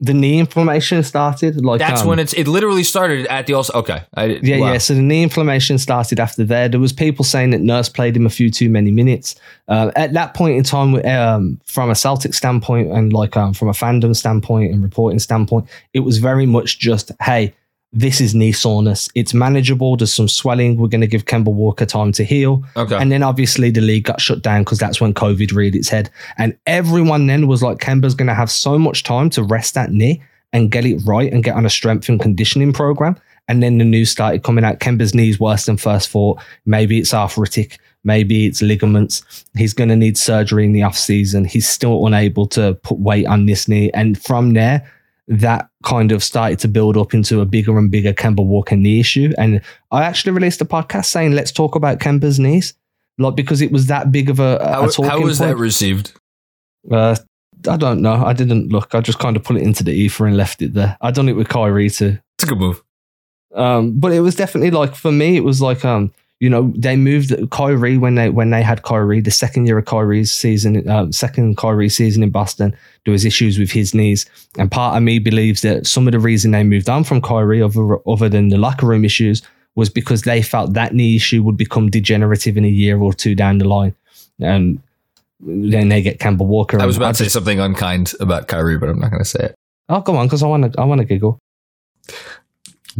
The knee inflammation started. Like That's um, when it's it literally started at the Star. Okay, I, Yeah, wow. yeah. So the knee inflammation started after there. There was people saying that Nurse played him a few too many minutes. Uh, at that point in time, um, from a Celtic standpoint and like um, from a fandom standpoint and reporting standpoint, it was very much just, hey, this is knee soreness. It's manageable. There's some swelling. We're going to give Kemba Walker time to heal. Okay. And then obviously the league got shut down because that's when COVID reared its head. And everyone then was like, Kemba's going to have so much time to rest that knee and get it right and get on a strength and conditioning program. And then the news started coming out. Kemba's knee's worse than first thought. Maybe it's arthritic. Maybe it's ligaments. He's going to need surgery in the off season. He's still unable to put weight on this knee. And from there, that kind of started to build up into a bigger and bigger Kemba Walker knee issue. And I actually released a podcast saying, let's talk about Kemba's knees. Like, because it was that big of a, a how, talking how was that received? Uh, I don't know. I didn't look. I just kind of put it into the ether and left it there. I done it with Kyrie too. It's a good move. Um, but it was definitely like for me, it was like um, you know, they moved Kyrie when they when they had Kyrie the second year of Kyrie's season, um, second Kyrie season in Boston. There was issues with his knees, and part of me believes that some of the reason they moved on from Kyrie, other other than the locker room issues, was because they felt that knee issue would become degenerative in a year or two down the line, and then they get Kemba Walker. I was about to say something unkind about Kyrie, but I'm not going to say it. Oh, go on, because I want to. I want to giggle.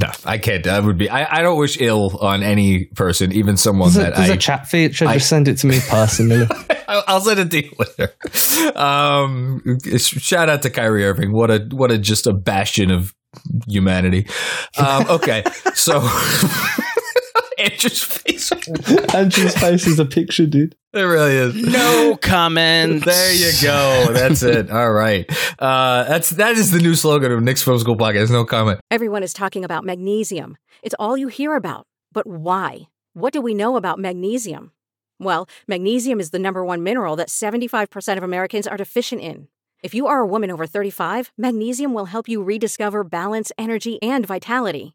No, I can't. That would be. I, I don't wish ill on any person, even someone There's, a, that there's I. a chat feature. I- just send it to me personally. I'll I'll send it to you later. Um, shout out to Kyrie Irving. What a what a just a bastion of humanity. Um, okay, so Andrew's face. Andrew's face is a picture, dude. It really is. No comment. There you go. That's it. All right. Uh, that's that is the new slogan of Knicks Film School Podcast. No comment. Everyone is talking about magnesium. It's all you hear about. But why? What do we know about magnesium? Well, magnesium is the number one mineral that 75% of Americans are deficient in. If you are a woman over 35, magnesium will help you rediscover balance, energy, and vitality.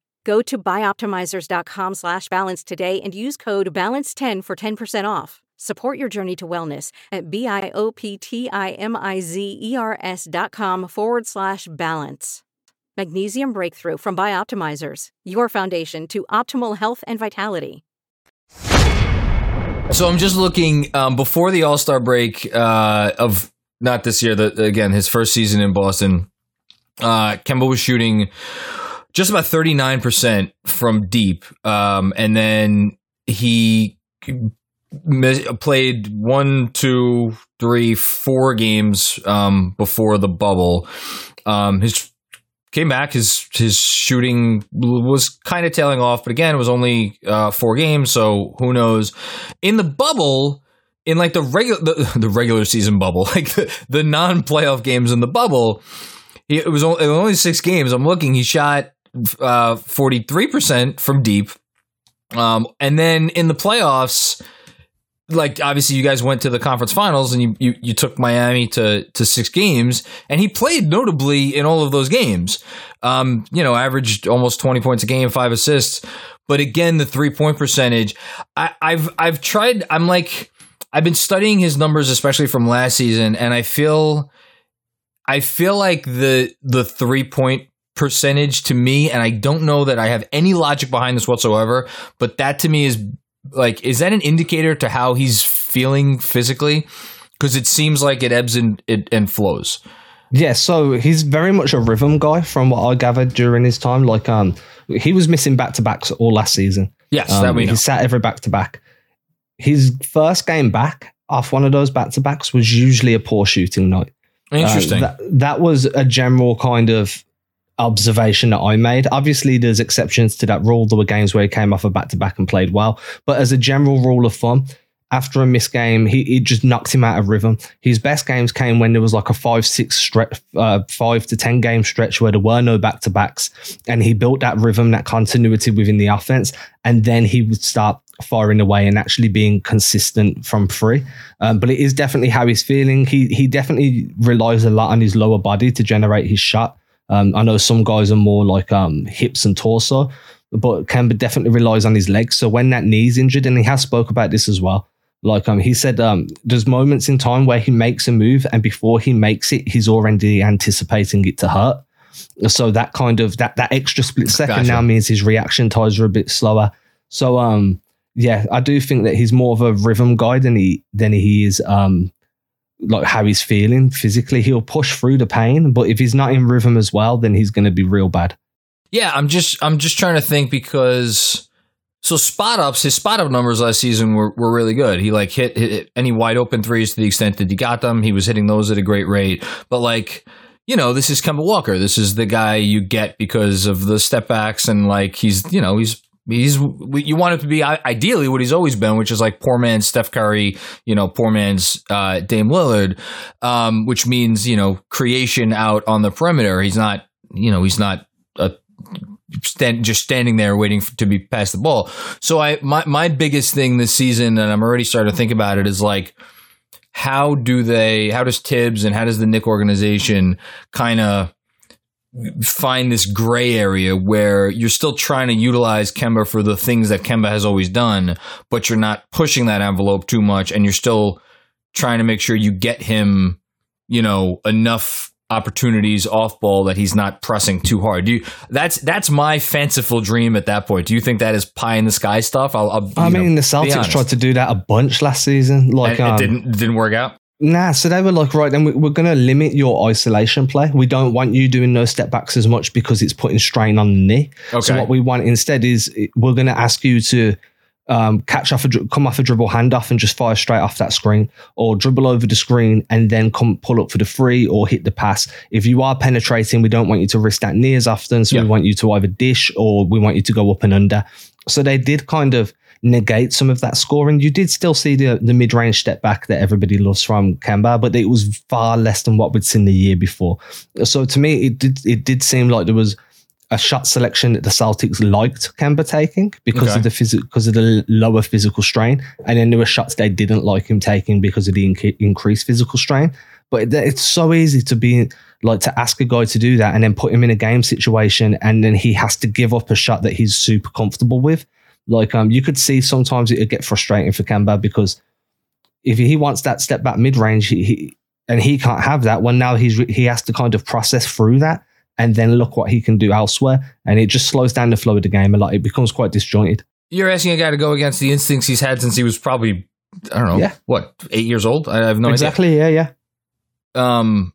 Go to bioptimizers.com slash balance today and use code BALANCE10 for 10% off. Support your journey to wellness at B-I-O-P-T-I-M-I-Z-E-R-S dot com forward slash balance. Magnesium Breakthrough from Bioptimizers, your foundation to optimal health and vitality. So I'm just looking um, before the All Star break uh, of not this year. The, again, his first season in Boston. Uh, Kemba was shooting just about 39 percent from deep, um, and then he played one, two, three, four games um, before the bubble. Um, his came back. His his shooting was kind of tailing off, but again, it was only uh, four games, so who knows? In the bubble, in like the regular the, the regular season bubble, like the, the non playoff games in the bubble, it was only, it was only six games. I'm looking. He shot uh, forty three percent from deep, um, and then in the playoffs like obviously you guys went to the conference finals and you, you, you took Miami to to six games and he played notably in all of those games. Um, you know, averaged almost twenty points a game, five assists. But again, the three point percentage, I, I've I've tried. I'm like I've been studying his numbers, especially from last season, and I feel I feel like the the three point percentage to me, and I don't know that I have any logic behind this whatsoever, but that to me is like is that an indicator to how he's feeling physically? Because it seems like it ebbs and it and flows. Yeah, so he's very much a rhythm guy from what I gathered during his time. Like um he was missing back to backs all last season. Yes, um, that we know. He sat every back to back. His first game back off one of those back to backs was usually a poor shooting night. Interesting. Uh, that, that was a general kind of observation that I made. Obviously, there's exceptions to that rule. There were games where he came off a back to back and played well. But as a general rule of thumb, after a missed game, he, just knocked him out of rhythm. His best games came when there was like a five, six stretch, uh, five to 10 game stretch where there were no back to backs. And he built that rhythm, that continuity within the offense. And then he would start firing away and actually being consistent from free. Um, but it is definitely how he's feeling. He, he definitely relies a lot on his lower body to generate his shot. Um, I know some guys are more like um, hips and torso, but Kemba definitely relies on his legs. So when that knee's injured, and he has spoke about this as well, like um, he said, um, there's moments in time where he makes a move, and before he makes it, he's already anticipating it to hurt. So that kind of that that extra split second Gotcha. now means his reaction times are a bit slower. So um, yeah, I do think that he's more of a rhythm guy than he than he is um like how he's feeling physically. He'll push through the pain, but if he's not in rhythm as well, then he's going to be real bad. Yeah, I'm just I'm just trying to think because so spot ups, his spot up numbers last season were, were really good. He like hit, hit, any wide open threes to the extent that he got them. He was hitting those at a great rate. But like, you know, this is Kemba Walker. This is the guy you get because of the step backs and like he's you know he's he's you want him to be ideally what he's always been, which is like poor man's Steph Curry, you know, poor man's uh, Dame Lillard, um, which means you know creation out on the perimeter. He's not you know he's not a stand, just standing there waiting for, to be passed the ball. So I my my biggest thing this season, and I'm already starting to think about it, is like how do they how does Thibs and how does the Knick organization kind of find this gray area where you're still trying to utilize Kemba for the things that Kemba has always done, but you're not pushing that envelope too much and you're still trying to make sure you get him, you know, enough opportunities off ball that he's not pressing too hard. Do you, that's that's my fanciful dream at that point. Do you think that is pie in the sky stuff? I'll, I'll I mean, know, the Celtics tried to do that a bunch last season. Like, um, it didn't didn't work out. Nah, so they were like, right, then we- we're going to limit your isolation play. We don't want you doing those step backs as much because it's putting strain on the knee. Okay. So what we want instead is we're going to ask you to um, catch off a come off a dribble handoff and just fire straight off that screen, or dribble over the screen and then come pull up for the free or hit the pass. If you are penetrating, we don't want you to risk that knee as often. So Yeah. we want you to either dish or we want you to go up and under. So they did kind of negate some of that scoring. You did still see the, the mid range step back that everybody loves from Kemba, but it was far less than what we'd seen the year before. So to me, it did it did seem like there was a shot selection that the Celtics liked Kemba taking because Okay. of the phys- because of the lower physical strain, and then there were shots they didn't like him taking because of the inc- increased physical strain. But it- it's so easy to be like to ask a guy to do that and then put him in a game situation, and then he has to give up a shot that he's super comfortable with. Like um, you could see sometimes it would get frustrating for Kemba because if he wants that step back mid range, he, he and he can't have that. Well, now he's he has to kind of process through that and then look what he can do elsewhere, and it just slows down the flow of the game a lot. It becomes quite disjointed. You're asking a guy to go against the instincts he's had since he was probably, I don't know, Yeah. what, eight years old? I have no exactly. Yeah. Yeah. idea. Um,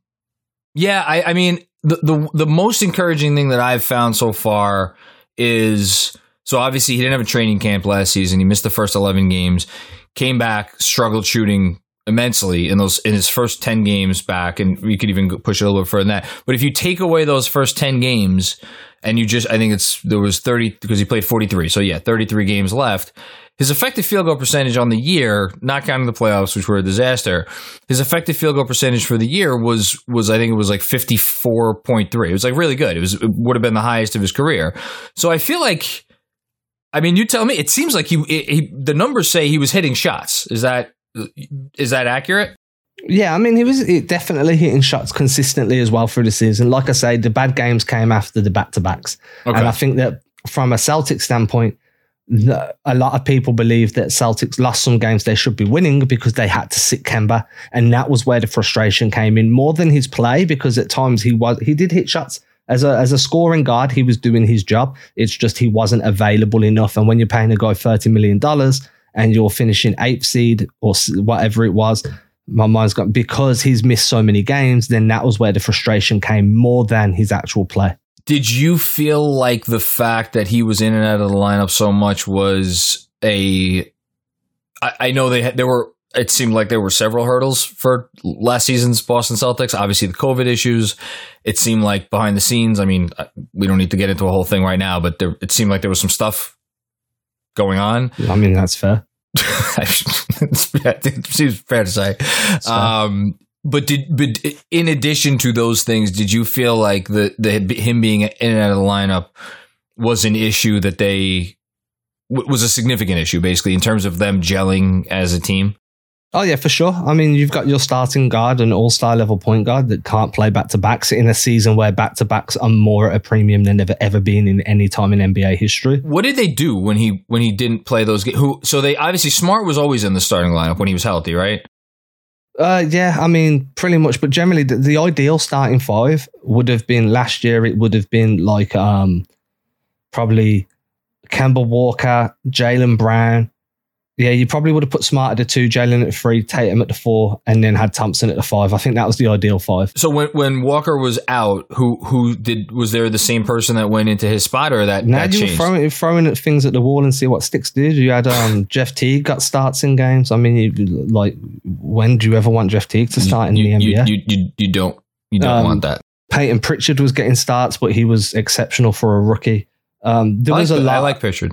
yeah, I, I mean, the, the the most encouraging thing that I've found so far is so obviously he didn't have a training camp last season. He missed the first eleven games, came back, struggled shooting immensely in those in his first 10 games back and you could even push it a little bit further than that. But if you take away those first 10 games and you just i think it's there was 30 because he played 43 so yeah 33 games left his effective field goal percentage on the year not counting the playoffs which were a disaster his effective field goal percentage for the year was was i think it was like 54.3 it was like really good. It was it would have been the highest of his career. So i feel like I mean, you tell me. It seems like he, he the numbers say he was hitting shots. Is that is that accurate? Yeah, I mean, he was definitely hitting shots consistently as well through the season. Like I say, the bad games came after the back to backs, Okay. and I think that from a Celtic standpoint, a lot of people believe that Celtics lost some games they should be winning because they had to sit Kemba, and that was where the frustration came in more than his play because at times he was he did hit shots. As a, as a scoring guard, he was doing his job. It's just he wasn't available enough. And when you're paying a guy $30 million and you're finishing eighth seed or whatever it was, my mind's got because he's missed so many games, then that was where the frustration came more than his actual play. Did you feel like the fact that he was in and out of the lineup so much was a? I, I know they had, there were. It seemed like there were several hurdles for last season's Boston Celtics. Obviously, the COVID issues. It seemed like behind the scenes. I mean, we don't need to get into a whole thing right now, but there, it seemed like there was some stuff going on. I mean, that's fair. it seems fair to say. Um, but did but in addition to those things, did you feel like the the him being in and out of the lineup was an issue that they was a significant issue, basically in terms of them gelling as a team? Oh yeah, for sure. I mean, you've got your starting guard, an all-star level point guard that can't play back-to-backs in a season where back-to-backs are more at a premium than they've ever been in any time in NBA history. What did they do when he when he didn't play those games? Who so they obviously Smart was always in the starting lineup when he was healthy, right? Uh, yeah, I mean, pretty much. But generally, the, the ideal starting five would have been last year. It would have been like um, probably Kemba Walker, Jaylen Brown. Yeah, you probably would have put Smart at the two, Jaylen at the three, Tatum at the four, and then had Thompson at the five. I think that was the ideal five. So when when Walker was out, who who did was there the same person that went into his spot or that, Now that you were changed? throwing, throwing at things at the wall and see what sticks, dude. You had um, Jeff Teague got starts in games. I mean, you, like, when do you ever want Jeff Teague to start in you, the you, NBA? You, you, you don't you don't Um, want that. Payton Pritchard was getting starts, but he was exceptional for a rookie. Um, there I was like, a lot. I like Pritchard.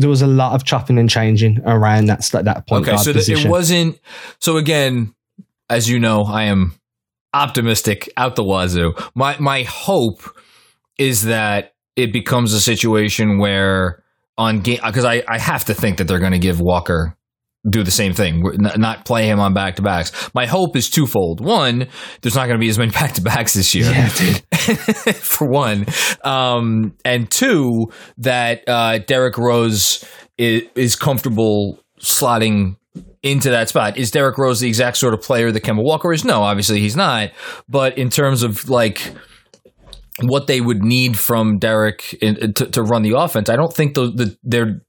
There was a lot of chopping and changing around that that point Okay, so that it wasn't. So again, as you know, I am optimistic out the wazoo. My my hope is that it becomes a situation where on game because I I have to think that they're going to give Walker do the same thing, not play him on back to backs. My hope is twofold. One, there's not going to be as many back to backs this year. yeah, dude. for one, um, and two that uh, Derrick Rose is, is comfortable slotting into that spot. Is Derrick Rose the exact sort of player that Kemba Walker is? No, obviously he's not. But in terms of like what they would need from Derrick in, to, to run the offense, I don't think the, the they're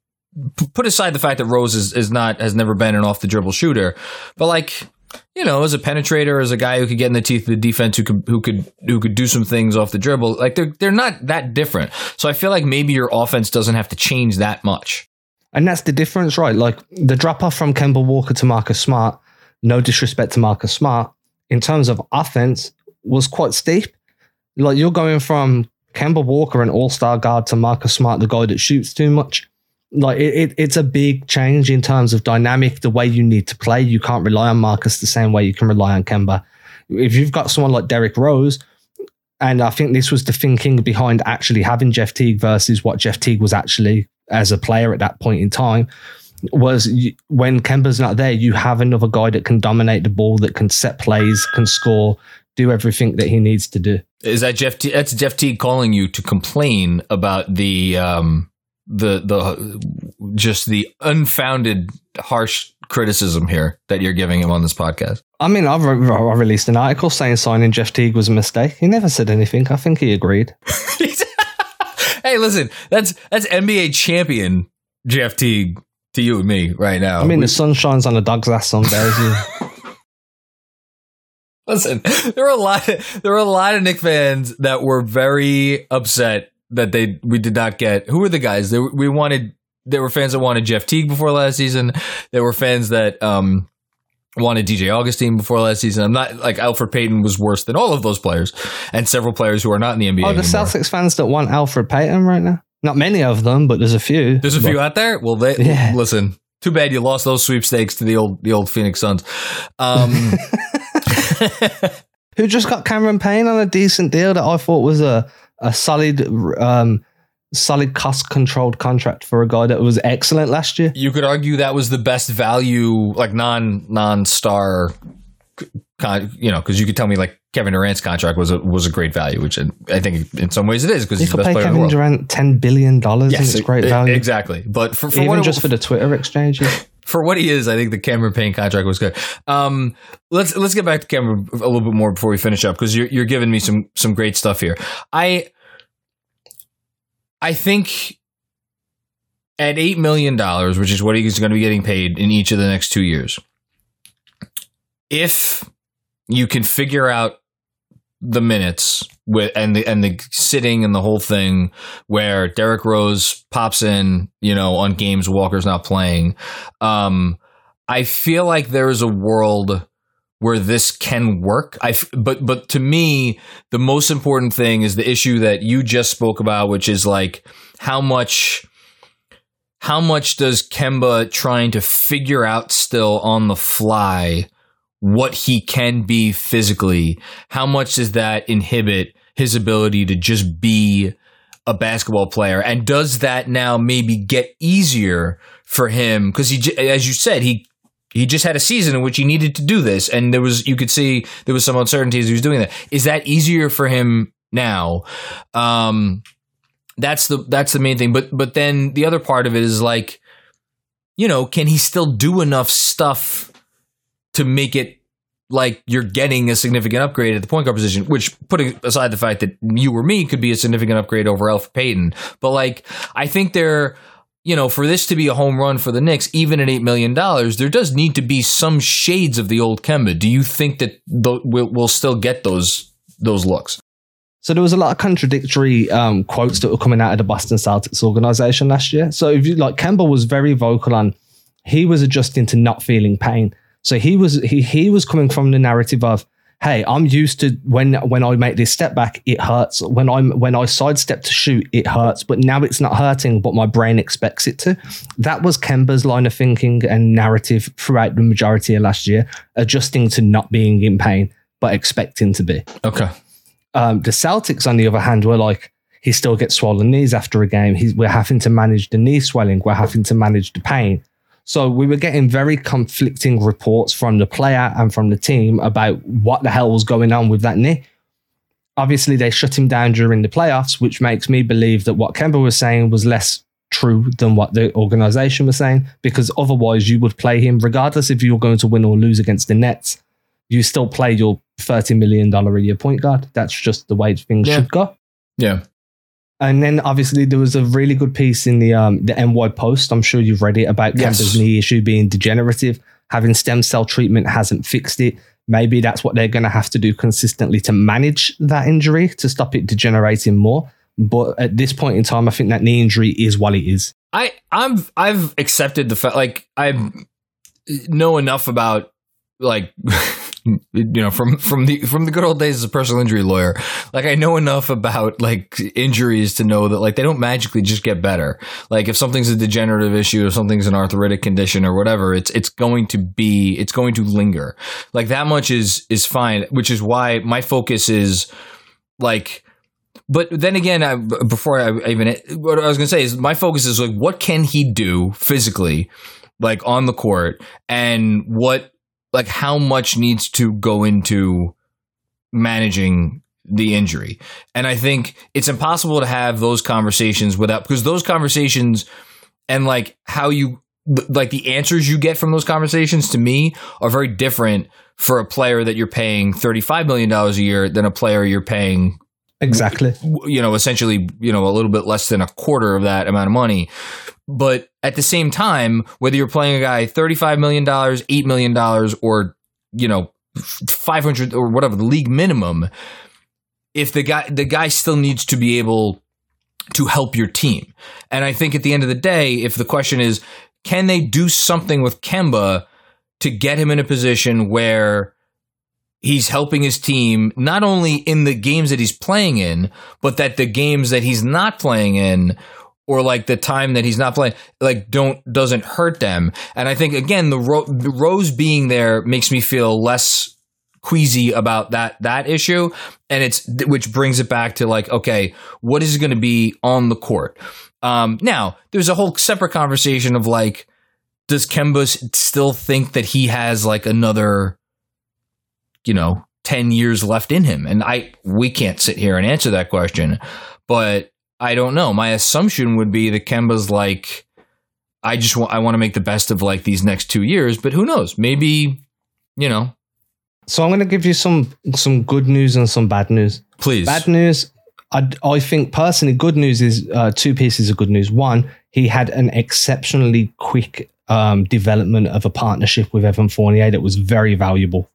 put aside the fact that Rose is, is not has never been an off the dribble shooter, but like you know, as a penetrator, as a guy who could get in the teeth of the defense, who could who could who could do some things off the dribble, like they're they're not that different. So I feel like maybe your offense doesn't have to change that much. And that's the difference, right? Like the drop off from Kemba Walker to Marcus Smart, no disrespect to Marcus Smart, in terms of offense, was quite steep. Like you're going from Kemba Walker, an all star guard, to Marcus Smart, the guy that shoots too much. Like it, it, it's a big change in terms of dynamic, the way you need to play. You can't rely on Marcus the same way you can rely on Kemba. If you've got someone like Derrick Rose, and I think this was the thinking behind actually having Jeff Teague versus what Jeff Teague was actually as a player at that point in time was when Kemba's not there, you have another guy that can dominate the ball, that can set plays, can score, do everything that he needs to do. Is that Jeff? T- that's Jeff Teague calling you to complain about the um the the just the unfounded harsh criticism here that you're giving him on this podcast. I mean, I've re- I released an article saying signing Jeff Teague was a mistake. He never said anything. I think he agreed. hey, listen, that's that's NBA champion Jeff Teague to you and me right now. I mean, We- the sun shines on a dog's ass some days. Listen, there were a lot. There were a lot of Knick fans that were very upset that they we did not get. Who were the guys? They, we wanted. There were fans that wanted Jeff Teague before last season. There were fans that um, wanted DJ Augustin before last season. I'm not like Elfrid Payton was worse than all of those players, and several players who are not in the NBA. oh, the. Celtics fans that want Elfrid Payton right now. Not many of them, but there's a few. There's a But- few out there. Well, they Yeah. listen. Too bad you lost those sweepstakes to the old the old Phoenix Suns. Um, who just got Cameron Payne on a decent deal that I thought was a a solid um solid cost controlled contract for a guy that was excellent last year. you could argue that was the best value, like non non star, con, you know, because you could tell me like Kevin Durant's contract was a was a great value, which I think in some ways it is because he's the best pay player in the Kevin world. Durant ten billion dollars and it's great value. exactly. But for, for Even what it- just for the Twitter exchanges. For what he is, I think the Cameron Payne contract was good. Um, let's let's get back to Cameron a little bit more before we finish up because you're you're giving me some some great stuff here. I I think at eight million dollars, which is what he's going to be getting paid in each of the next two years, if you can figure out the minutes with and the and the sitting and the whole thing where Derrick Rose pops in, you know, on games Walker's not playing. Um, I feel like there is a world where this can work. I but but to me, the most important thing is the issue that you just spoke about, which is like how much how much does Kemba trying to figure out still on the fly what he can be physically? How much does that inhibit his ability to just be a basketball player? And does that now maybe get easier for him? Because he, as you said, he he just had a season in which he needed to do this, and there was you could see there was some uncertainty as he was doing that. Is that easier for him now? Um, that's the that's the main thing. But but then the other part of it is like, you know, can he still do enough stuff to make it like you're getting a significant upgrade at the point guard position, which putting aside the fact that you or me could be a significant upgrade over Elfrid Payton. But like I think there you know, for this to be a home run for the Knicks, even at eight million dollars, there does need to be some shades of the old Kemba. Do you think that th- we'll, we'll still get those those looks? So there was a lot of contradictory um, quotes that were coming out of the Boston Celtics organization last year. So if you like, Kemba was very vocal on he was adjusting to not feeling pain. So he was he he was coming from the narrative of, hey, I'm used to when when I make this step back, it hurts. When I'm when I sidestep to shoot, it hurts. But now it's not hurting, but my brain expects it to. That was Kemba's line of thinking and narrative throughout the majority of last year, adjusting to not being in pain but expecting to be. Okay. Um, the Celtics, on the other hand, were like, he still gets swollen knees after a game. He's, we're having to manage the knee swelling. We're having to manage the pain. So we were getting very conflicting reports from the player and from the team about what the hell was going on with that knee. Obviously, they shut him down during the playoffs, which makes me believe that what Kemba was saying was less true than what the organization was saying, because otherwise you would play him, regardless if you're going to win or lose against the Nets, you still play your $30 million a year point guard. That's just the way things Yeah. should go. Yeah. And then obviously there was a really good piece in the um, the NY Post. I'm sure you've read it about Yes. Kemba's knee issue being degenerative. Having stem cell treatment hasn't fixed it. Maybe that's what they're going to have to do consistently to manage that injury to stop it degenerating more. But at this point in time, I think that knee injury is what it is. I I'm I've accepted the fact like I know enough about like you know from from the from the good old days as a personal injury lawyer like i know enough about like injuries to know that like they don't magically just get better. Like if something's a degenerative issue or something's an arthritic condition or whatever it's it's going to be it's going to linger. Like that much is is fine which is why my focus is like but then again, I, before I even what I was going to say is my focus is like what can he do physically, like on the court, and what like how much needs to go into managing the injury. And I think it's impossible to have those conversations without because those conversations and like how you like the answers you get from those conversations to me are very different for a player that you're paying 35 million dollars a year than a player you're paying Exactly. you know essentially you know a little bit less than a quarter of that amount of money but at the same time whether you're playing a guy 35 million dollars 8 million dollars or you know 500 or whatever the league minimum if the guy the guy still needs to be able to help your team. And i think at the end of the day if the question is can they do something with kemba to get him in a position where he's helping his team not only in the games that he's playing in, but that the games that he's not playing in or like the time that he's not playing like don't doesn't hurt them. And I think again the, Ro- the Rose being there makes me feel less queasy about that that issue. And it's which brings it back to like okay what is going to be on the court? Um now there's a whole separate conversation of like does Kemba still think that he has like another you know 10 years left in him? And i we can't sit here and answer that question. But i don't know my assumption would be that kemba's like i just want i want to make the best of like these next two years but who knows maybe you know So I'm going to give you some some good news and some bad news. please Bad news. I, I think personally, good news is uh, two pieces of good news. One, he had an exceptionally quick um, development of a partnership with Evan Fournier that was very valuable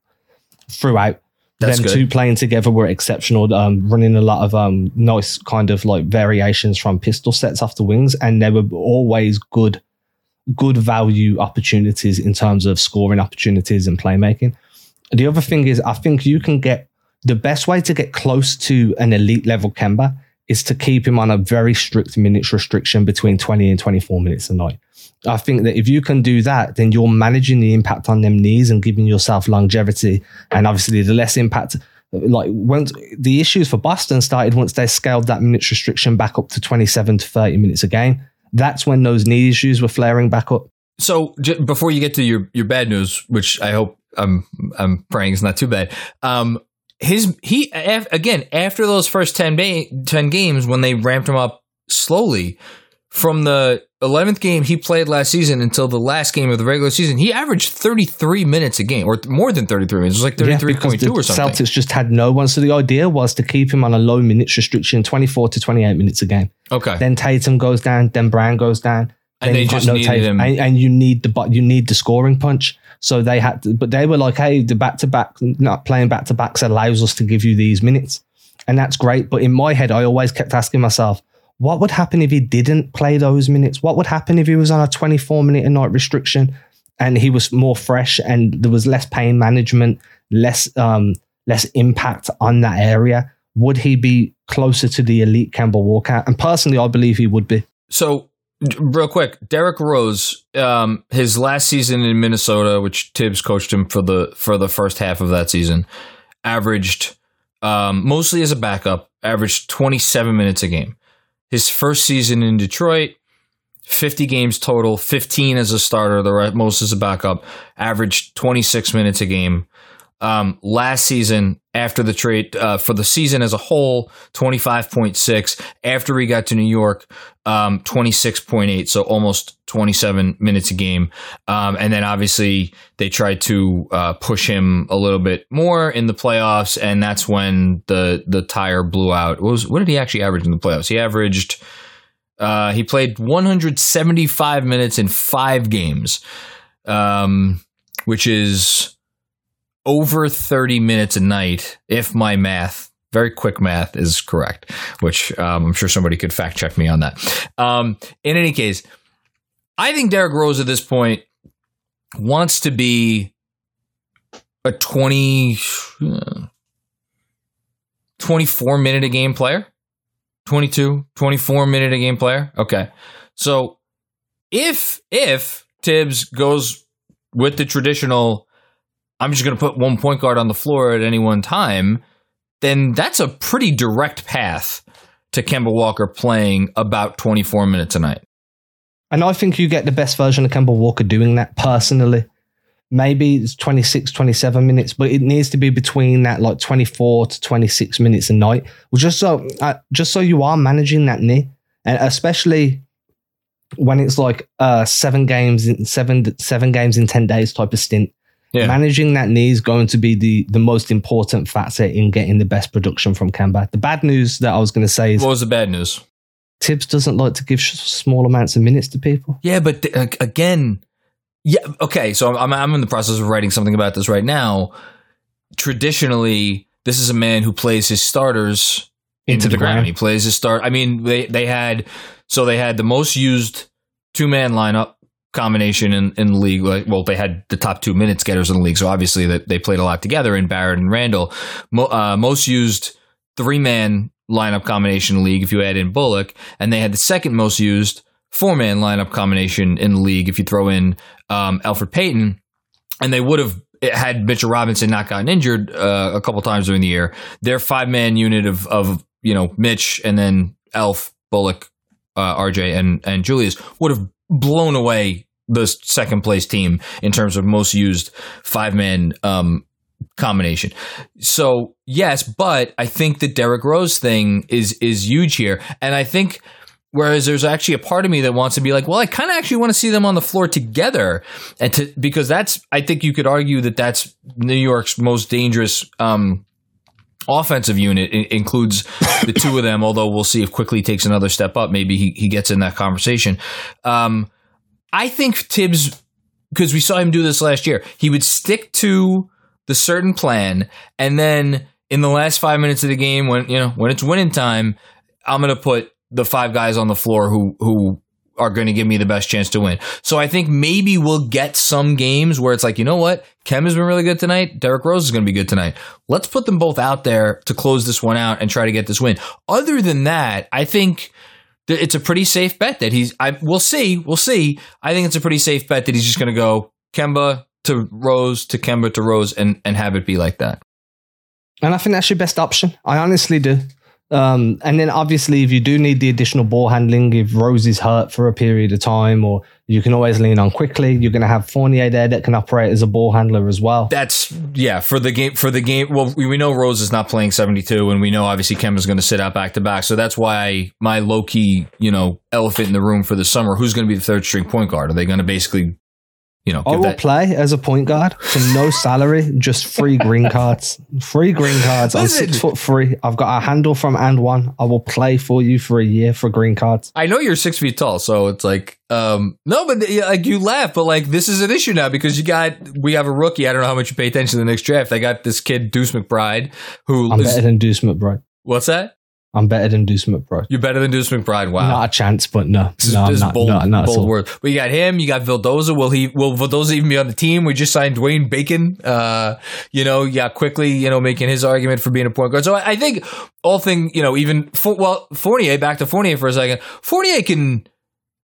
throughout. That's Them good. two playing together were exceptional, um, running a lot of um, nice kind of like variations from pistol sets off the wings, and they were always good, good value opportunities in terms of scoring opportunities and playmaking. The other thing is, I think you can get the best way to get close to an elite level Kemba is to keep him on a very strict minutes restriction between 20 and 24 minutes a night. I think that if you can do that, then you're managing the impact on them knees and giving yourself longevity. And obviously, the less impact, like once the issues for Boston started once they scaled that minutes restriction back up to 27 to 30 minutes a game. That's when those knee issues were flaring back up. So j- before you get to your your bad news, which I hope I'm I'm praying is not too bad. Um, his he af- again after those first 10, ba- 10 games when they ramped him up slowly from the 11th game he played last season until the last game of the regular season, he averaged 33 minutes a game or more than 33 minutes. It was like 33.2 the or something. Celtics just had no one. So the idea was to keep him on a low minutes restriction, 24 to 28 minutes a game. okay. Then Tatum goes down, then Brown goes down. And they just needed Tatum, him- And, and you need the bu- you need the scoring punch. So they had to, but they were like, hey, the back to back, not playing back to backs allows us to give you these minutes. And that's great. But in my head, I always kept asking myself, what would happen if he didn't play those minutes? What would happen if he was on a 24 minute a night restriction and he was more fresh and there was less pain management, less um, less impact on that area? Would he be closer to the elite Kemba Walker? And personally, I believe he would be. So, real quick, Derrick Rose, um, his last season in Minnesota, which Thibs coached him for the for the first half of that season, averaged um, mostly as a backup, averaged 27 minutes a game. His first season in Detroit, 50 games total, 15 as a starter, the most as a backup, averaged 26 minutes a game. Um, last season, after the trade, uh, for the season as a whole, 25.6. After he got to New York, um, 26.8. So almost 27 minutes a game. Um, and then obviously they tried to, uh, push him a little bit more in the playoffs. And that's when the, the tire blew out. What was, what did he actually average in the playoffs? He averaged, uh, he played 175 minutes in five games, um, which is over 30 minutes a night, if my math, very quick math, is correct, which um, I'm sure somebody could fact check me on that. Um, in any case, I think Derrick Rose at this point wants to be a 20, uh, 24 minute a game player? 22, 24 minute a game player? Okay. So if, if Thibs goes with the traditional, I'm just going to put one point guard on the floor at any one time, then that's a pretty direct path to Kemba Walker playing about 24 minutes a night. And I think you get the best version of Kemba Walker doing that personally. Maybe it's 26, 27 minutes, but it needs to be between that like 24 to 26 minutes a night. Well, just so uh, just so you are managing that knee, and especially when it's like uh, seven games in seven seven games in 10 days type of stint. Yeah. Managing that knee is going to be the the most important factor in getting the best production from Kemba. The bad news that I was going to say is What was the bad news? Thibs doesn't like to give sh- small amounts of minutes to people. Yeah, but th- again, yeah, okay. So I'm I'm in the process of writing something about this right now. Traditionally, this is a man who plays his starters into, the, ground. He plays his start. I mean, they they had so they had the most used two man lineup combination in, in the league. Well, they had the top two minutes getters in the league, so obviously that they played a lot together in Barrett and Randle. Mo, uh, most used three man lineup combination in the league if you add in Bullock, and they had the second most used four man lineup combination in the league if you throw in um, Elfrid Payton, and they would have had Mitchell Robinson not gotten injured uh, a couple times during the year. Their five man unit of of you know Mitch and then Elf Bullock, uh, RJ and and Julius would have blown away the second place team in terms of most used five man um, combination. So yes, but I think the Derrick Rose thing is is huge here, and I think. Whereas there's actually a part of me that wants to be like, well, I kind of actually want to see them on the floor together, and to because that's I think you could argue that that's New York's most dangerous um, offensive unit it includes the two of them. Although we'll see if Quickley takes another step up, maybe he he gets in that conversation. Um, I think Thibs because we saw him do this last year. He would stick to the certain plan, and then in the last five minutes of the game, when you know when it's winning time, I'm going to put the five guys on the floor who who are going to give me the best chance to win. So I think maybe we'll get some games where it's like, you know what? Kem has been really good tonight. Derrick Rose is going to be good tonight. Let's put them both out there to close this one out and try to get this win. Other than that, I think that it's a pretty safe bet that he's, I, we'll see. We'll see. I think it's a pretty safe bet that he's just going to go Kemba to Rose to Kemba to Rose and, and have it be like that. And I think that's your best option. I honestly do. Um, and then obviously, if you do need the additional ball handling, if Rose is hurt for a period of time, or you can always lean on Quickley, you're going to have Fournier there that can operate as a ball handler as well. That's yeah for the game for the game. Well, we, we know Rose is not playing 72, and we know obviously Kem is going to sit out back to back. So that's why my low key, you know, elephant in the room for the summer. Who's going to be the third string point guard? Are they going to basically you know, I will that- play as a point guard for no salary, just free green cards. Free green cards. I'm six foot three. I've got a handle from and one. I will play for you for a year for green cards. I know you're six feet tall, so it's like, um, no, but like you laugh, but like this is an issue now because you got we have a rookie. I don't know how much you pay attention to the next draft. I got this kid Deuce McBride, who I'm is- better than Deuce McBride. what's that? I'm better than Deuce McBride. You're better than Deuce McBride. Wow, Not a chance, but no, This is, no, this not, bold, no, not bold word. But you got him. You got Vildoza. Will he? Will Vildoza even be on the team? We just signed Dwayne Bacon. Uh, you know, yeah, Quickley, you know, making his argument for being a point guard. So I, I think all thing, you know, even for, well, Fournier. Back to Fournier for a second. Fournier can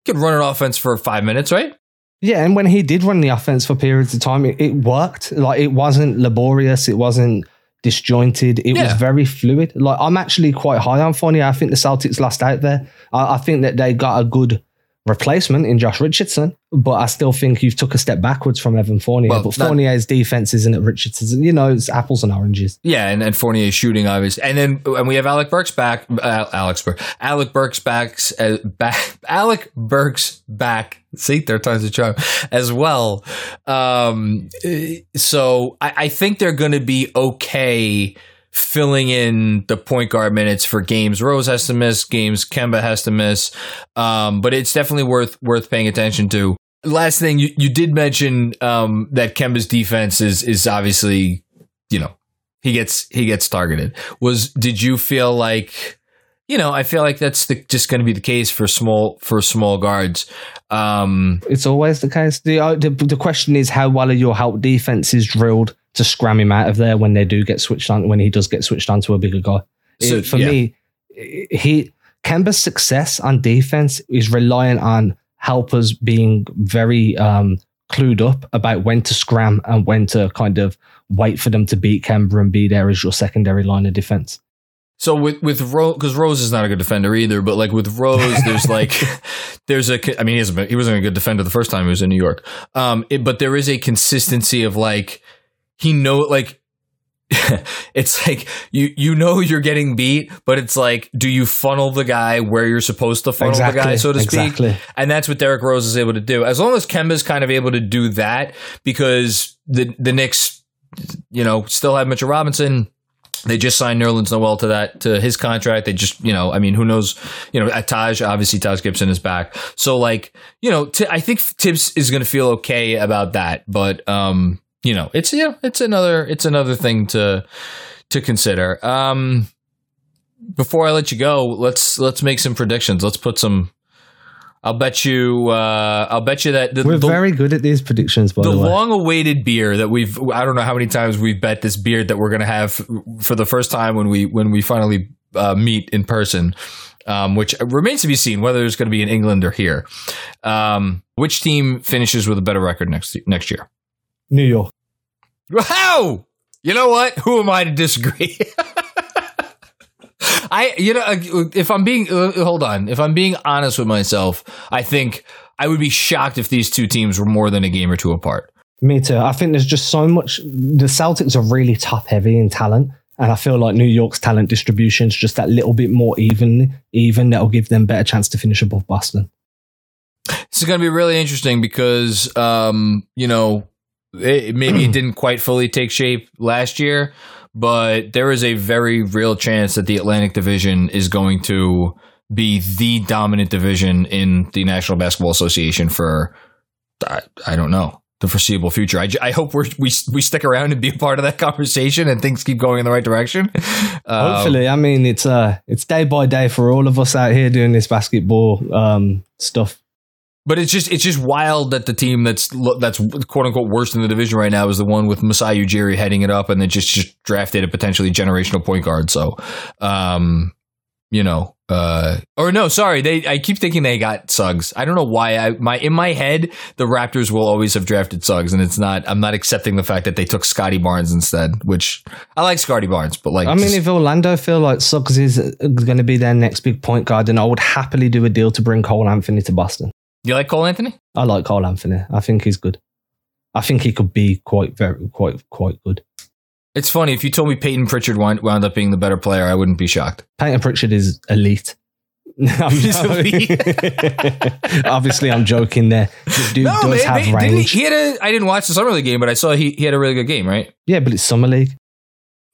can run an offense for five minutes, right? Yeah, and when he did run the offense for periods of time, it, it worked. Like it wasn't laborious. It wasn't disjointed. It was very fluid. Like I'm actually quite high on Fournier. I think the Celtics lost out there. I, I think that they got a good replacement in Josh Richardson, but I still think you've took a step backwards from Evan Fournier. Well, but that- Fournier's defense isn't at Richardson's. You know, it's apples and oranges. Yeah, and, and Fournier shooting obviously, and then and we have Alec Burks back. Uh, Alex Burke, Alec Burks back, uh, back. Alec Burks back. See, third time's a charm as well. Um, so I, I think they're going to be okay filling in the point guard minutes for games Rose has to miss, games Kemba has to miss. Um, but it's definitely worth worth paying attention to. Last thing you, you did mention um, that Kemba's defense is is obviously you know he gets he gets targeted. Was did you feel like you know I feel like that's the, just going to be the case for small for small guards. Um, It's always the case. The, uh, the the question is how well are your help defenses drilled to scram him out of there when they do get switched on when he does get switched on to a bigger guy. So, It- for yeah. me, he Kemba's success on defense is reliant on helpers being very um, clued up about when to scram and when to kind of wait for them to beat Kemba and be there as your secondary line of defense. So with with Rose, because Rose is not a good defender either, but like with Rose, there's like there's a. I mean, he wasn't a good defender the first time he was in New York. Um, it, but there is a consistency of like he know like. it's like you you know you're getting beat, but it's like, do you funnel the guy where you're supposed to funnel the guy, so to speak? exactly. And that's what Derrick Rose is able to do. As long as Kemba's kind of able to do that, because the the Knicks, you know, still have Mitchell Robinson. They just signed Nerlens Noel to that to his contract. They just, you know, I mean, who knows? You know, at Taj, obviously Taj Gibson is back. So like, you know, t- I think Thibs is going to feel okay about that. But um, you know, it's you know, it's another it's another thing to to consider. Um, before I let you go, let's let's make some predictions. Let's put some. I'll bet you. Uh, I'll bet you that the, We're the, very good at these predictions, by the the, long-awaited beer that we've. I don't know how many times we've bet this beer that we're going to have for the first time when we when we finally uh, meet in person. Um, which remains to be seen whether it's going to be in England or here. Um, which team finishes with a better record next next year? New York. How? You know what? Who am I to disagree? I, you know, if I'm being, hold on, if I'm being honest with myself, I think I would be shocked if these two teams were more than a game or two apart. Me too. I think there's just so much. The Celtics are really top heavy in talent, and I feel like New York's talent distribution is just that little bit more even. Even that'll give them better chance to finish above Boston. This is going to be really interesting because, um, you know, it, maybe it didn't quite fully take shape last year, but there is a very real chance that the Atlantic Division is going to be the dominant division in the National Basketball Association for, I, I don't know, the foreseeable future. I hope we're, we we stick around and be a part of that conversation and things keep going in the right direction. Um, Hopefully, I mean it's uh it's day by day for all of us out here doing this basketball um stuff. But it's just it's just wild that the team that's that's quote unquote worst in the division right now is the one with Masai Ujiri heading it up, and they just just drafted a potentially generational point guard. So, um, you know, uh, or no, sorry, they I keep thinking they got Suggs. I don't know why. I my in my head the Raptors will always have drafted Suggs, and it's not. I'm not accepting the fact that they took Scotty Barnes instead, which I like Scotty Barnes, but like I mean, if Orlando feel like Suggs is going to be their next big point guard, then I would happily do a deal to bring Cole Anthony to Boston. You like Cole Anthony. I like Cole Anthony. I think he's good. I think he could be quite very quite quite good. It's funny if you told me Payton Pritchard wound, wound up being the better player, I wouldn't be shocked. Payton Pritchard is elite. I'm Obviously, I'm joking there. The dude does man, have man, didn't he, range. he had a. I didn't watch the summer league game, but I saw he, he had a really good game, right? yeah, but it's summer league.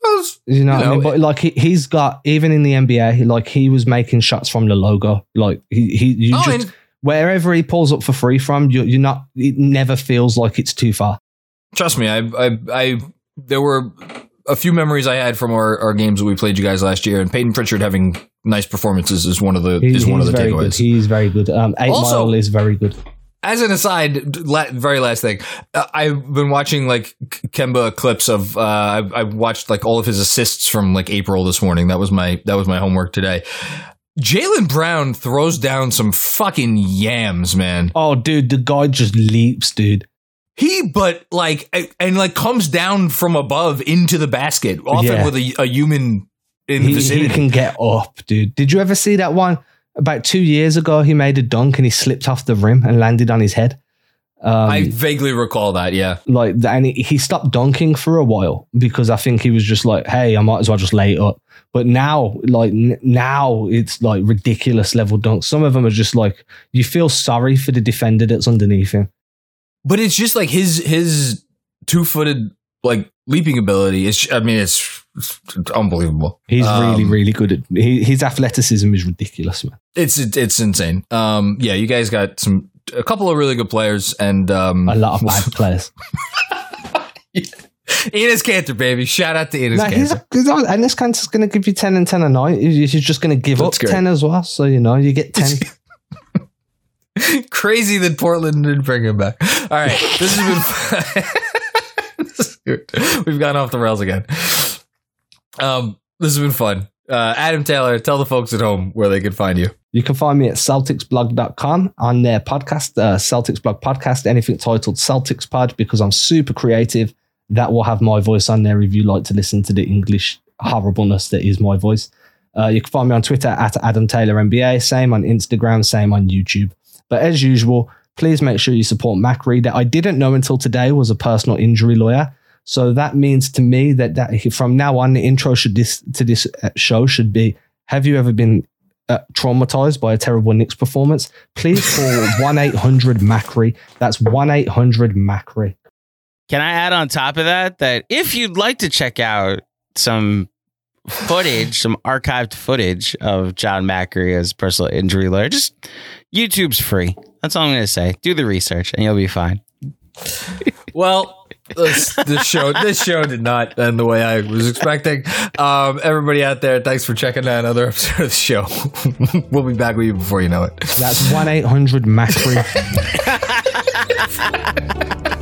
Well, You know, You what I mean? But like he, he's got even in the NBA, like he was making shots from the logo. Like he, he you oh, just wherever he pulls up for free from, you, you're not. It never feels like it's too far. trust me, I, I, I, there were a few memories I had from our, our games that we played you guys last year, and Payton Pritchard having nice performances is one of the He- is one of he's the very good. He's very good. Um, Eight Also- Mile is very good. As an aside, la- very last thing, uh, I've been watching like Kemba clips of. Uh, I've, I've watched like all of his assists from like April this morning. That was my that was my homework today. Jaylen Brown throws down some fucking yams, man. Oh, dude, the guy just leaps, dude. He, but like, and like comes down from above into the basket, often Yeah. with a, a human in the He, he can get up, dude. Did you ever see that one about two years ago? He made a dunk and he slipped off the rim and landed on his head. Um, I vaguely recall that. Yeah, like, and he, stopped dunking for a while because I think he was just like, "Hey, I might as well just lay it up." But now, like now, it's like ridiculous level dunks. Some of them are just like you feel sorry for the defender that's underneath him. but it's just like his his two footed like leaping ability is. I mean, it's, it's unbelievable. He's Um, really, really good at he, his athleticism is ridiculous, man. It's it's insane. Um, yeah, you guys got some a couple of really good players and um, A lot of bad players. Enes Kanter, baby. Shout out to Enes No, he's, Kanter. he's and this Kanter's going to give you 10 and 10 a night. He's just going to give That's up great. 10 as well. So, you know, you get 10. Crazy that Portland didn't bring him back. All right, this has been. We've gone off the rails again. Um, this has been fun. Uh, Adam Taylor, tell the folks at home where they can find you. You can find me at CelticsBlog.com on their podcast, uh, Celtics Blog Podcast, anything titled Celtics Pod, because I'm super creative. That will have my voice on there if you like to listen to the English horribleness that is my voice. Uh, you can find me on Twitter at Adam Taylor NBA, same on Instagram, same on YouTube. But as usual, please make sure you support Macri that I didn't know until today was a personal injury lawyer. So that means to me that, that from now on, the intro should this, to this uh, show should be Have you ever been uh, traumatized by a terrible Knicks performance? Please call 1 800 Macri. That's 1 800 Macri. Can I add on top of that that if you'd like to check out some footage, some archived footage of John Macri as personal injury lawyer, just YouTube's free. That's all I'm going to say. Do the research and you'll be fine. Well, this, this show this show did not end the way I was expecting. Um, everybody out there, thanks for checking out another episode of the show. we'll be back with you before you know it. That's 1 800 Macri.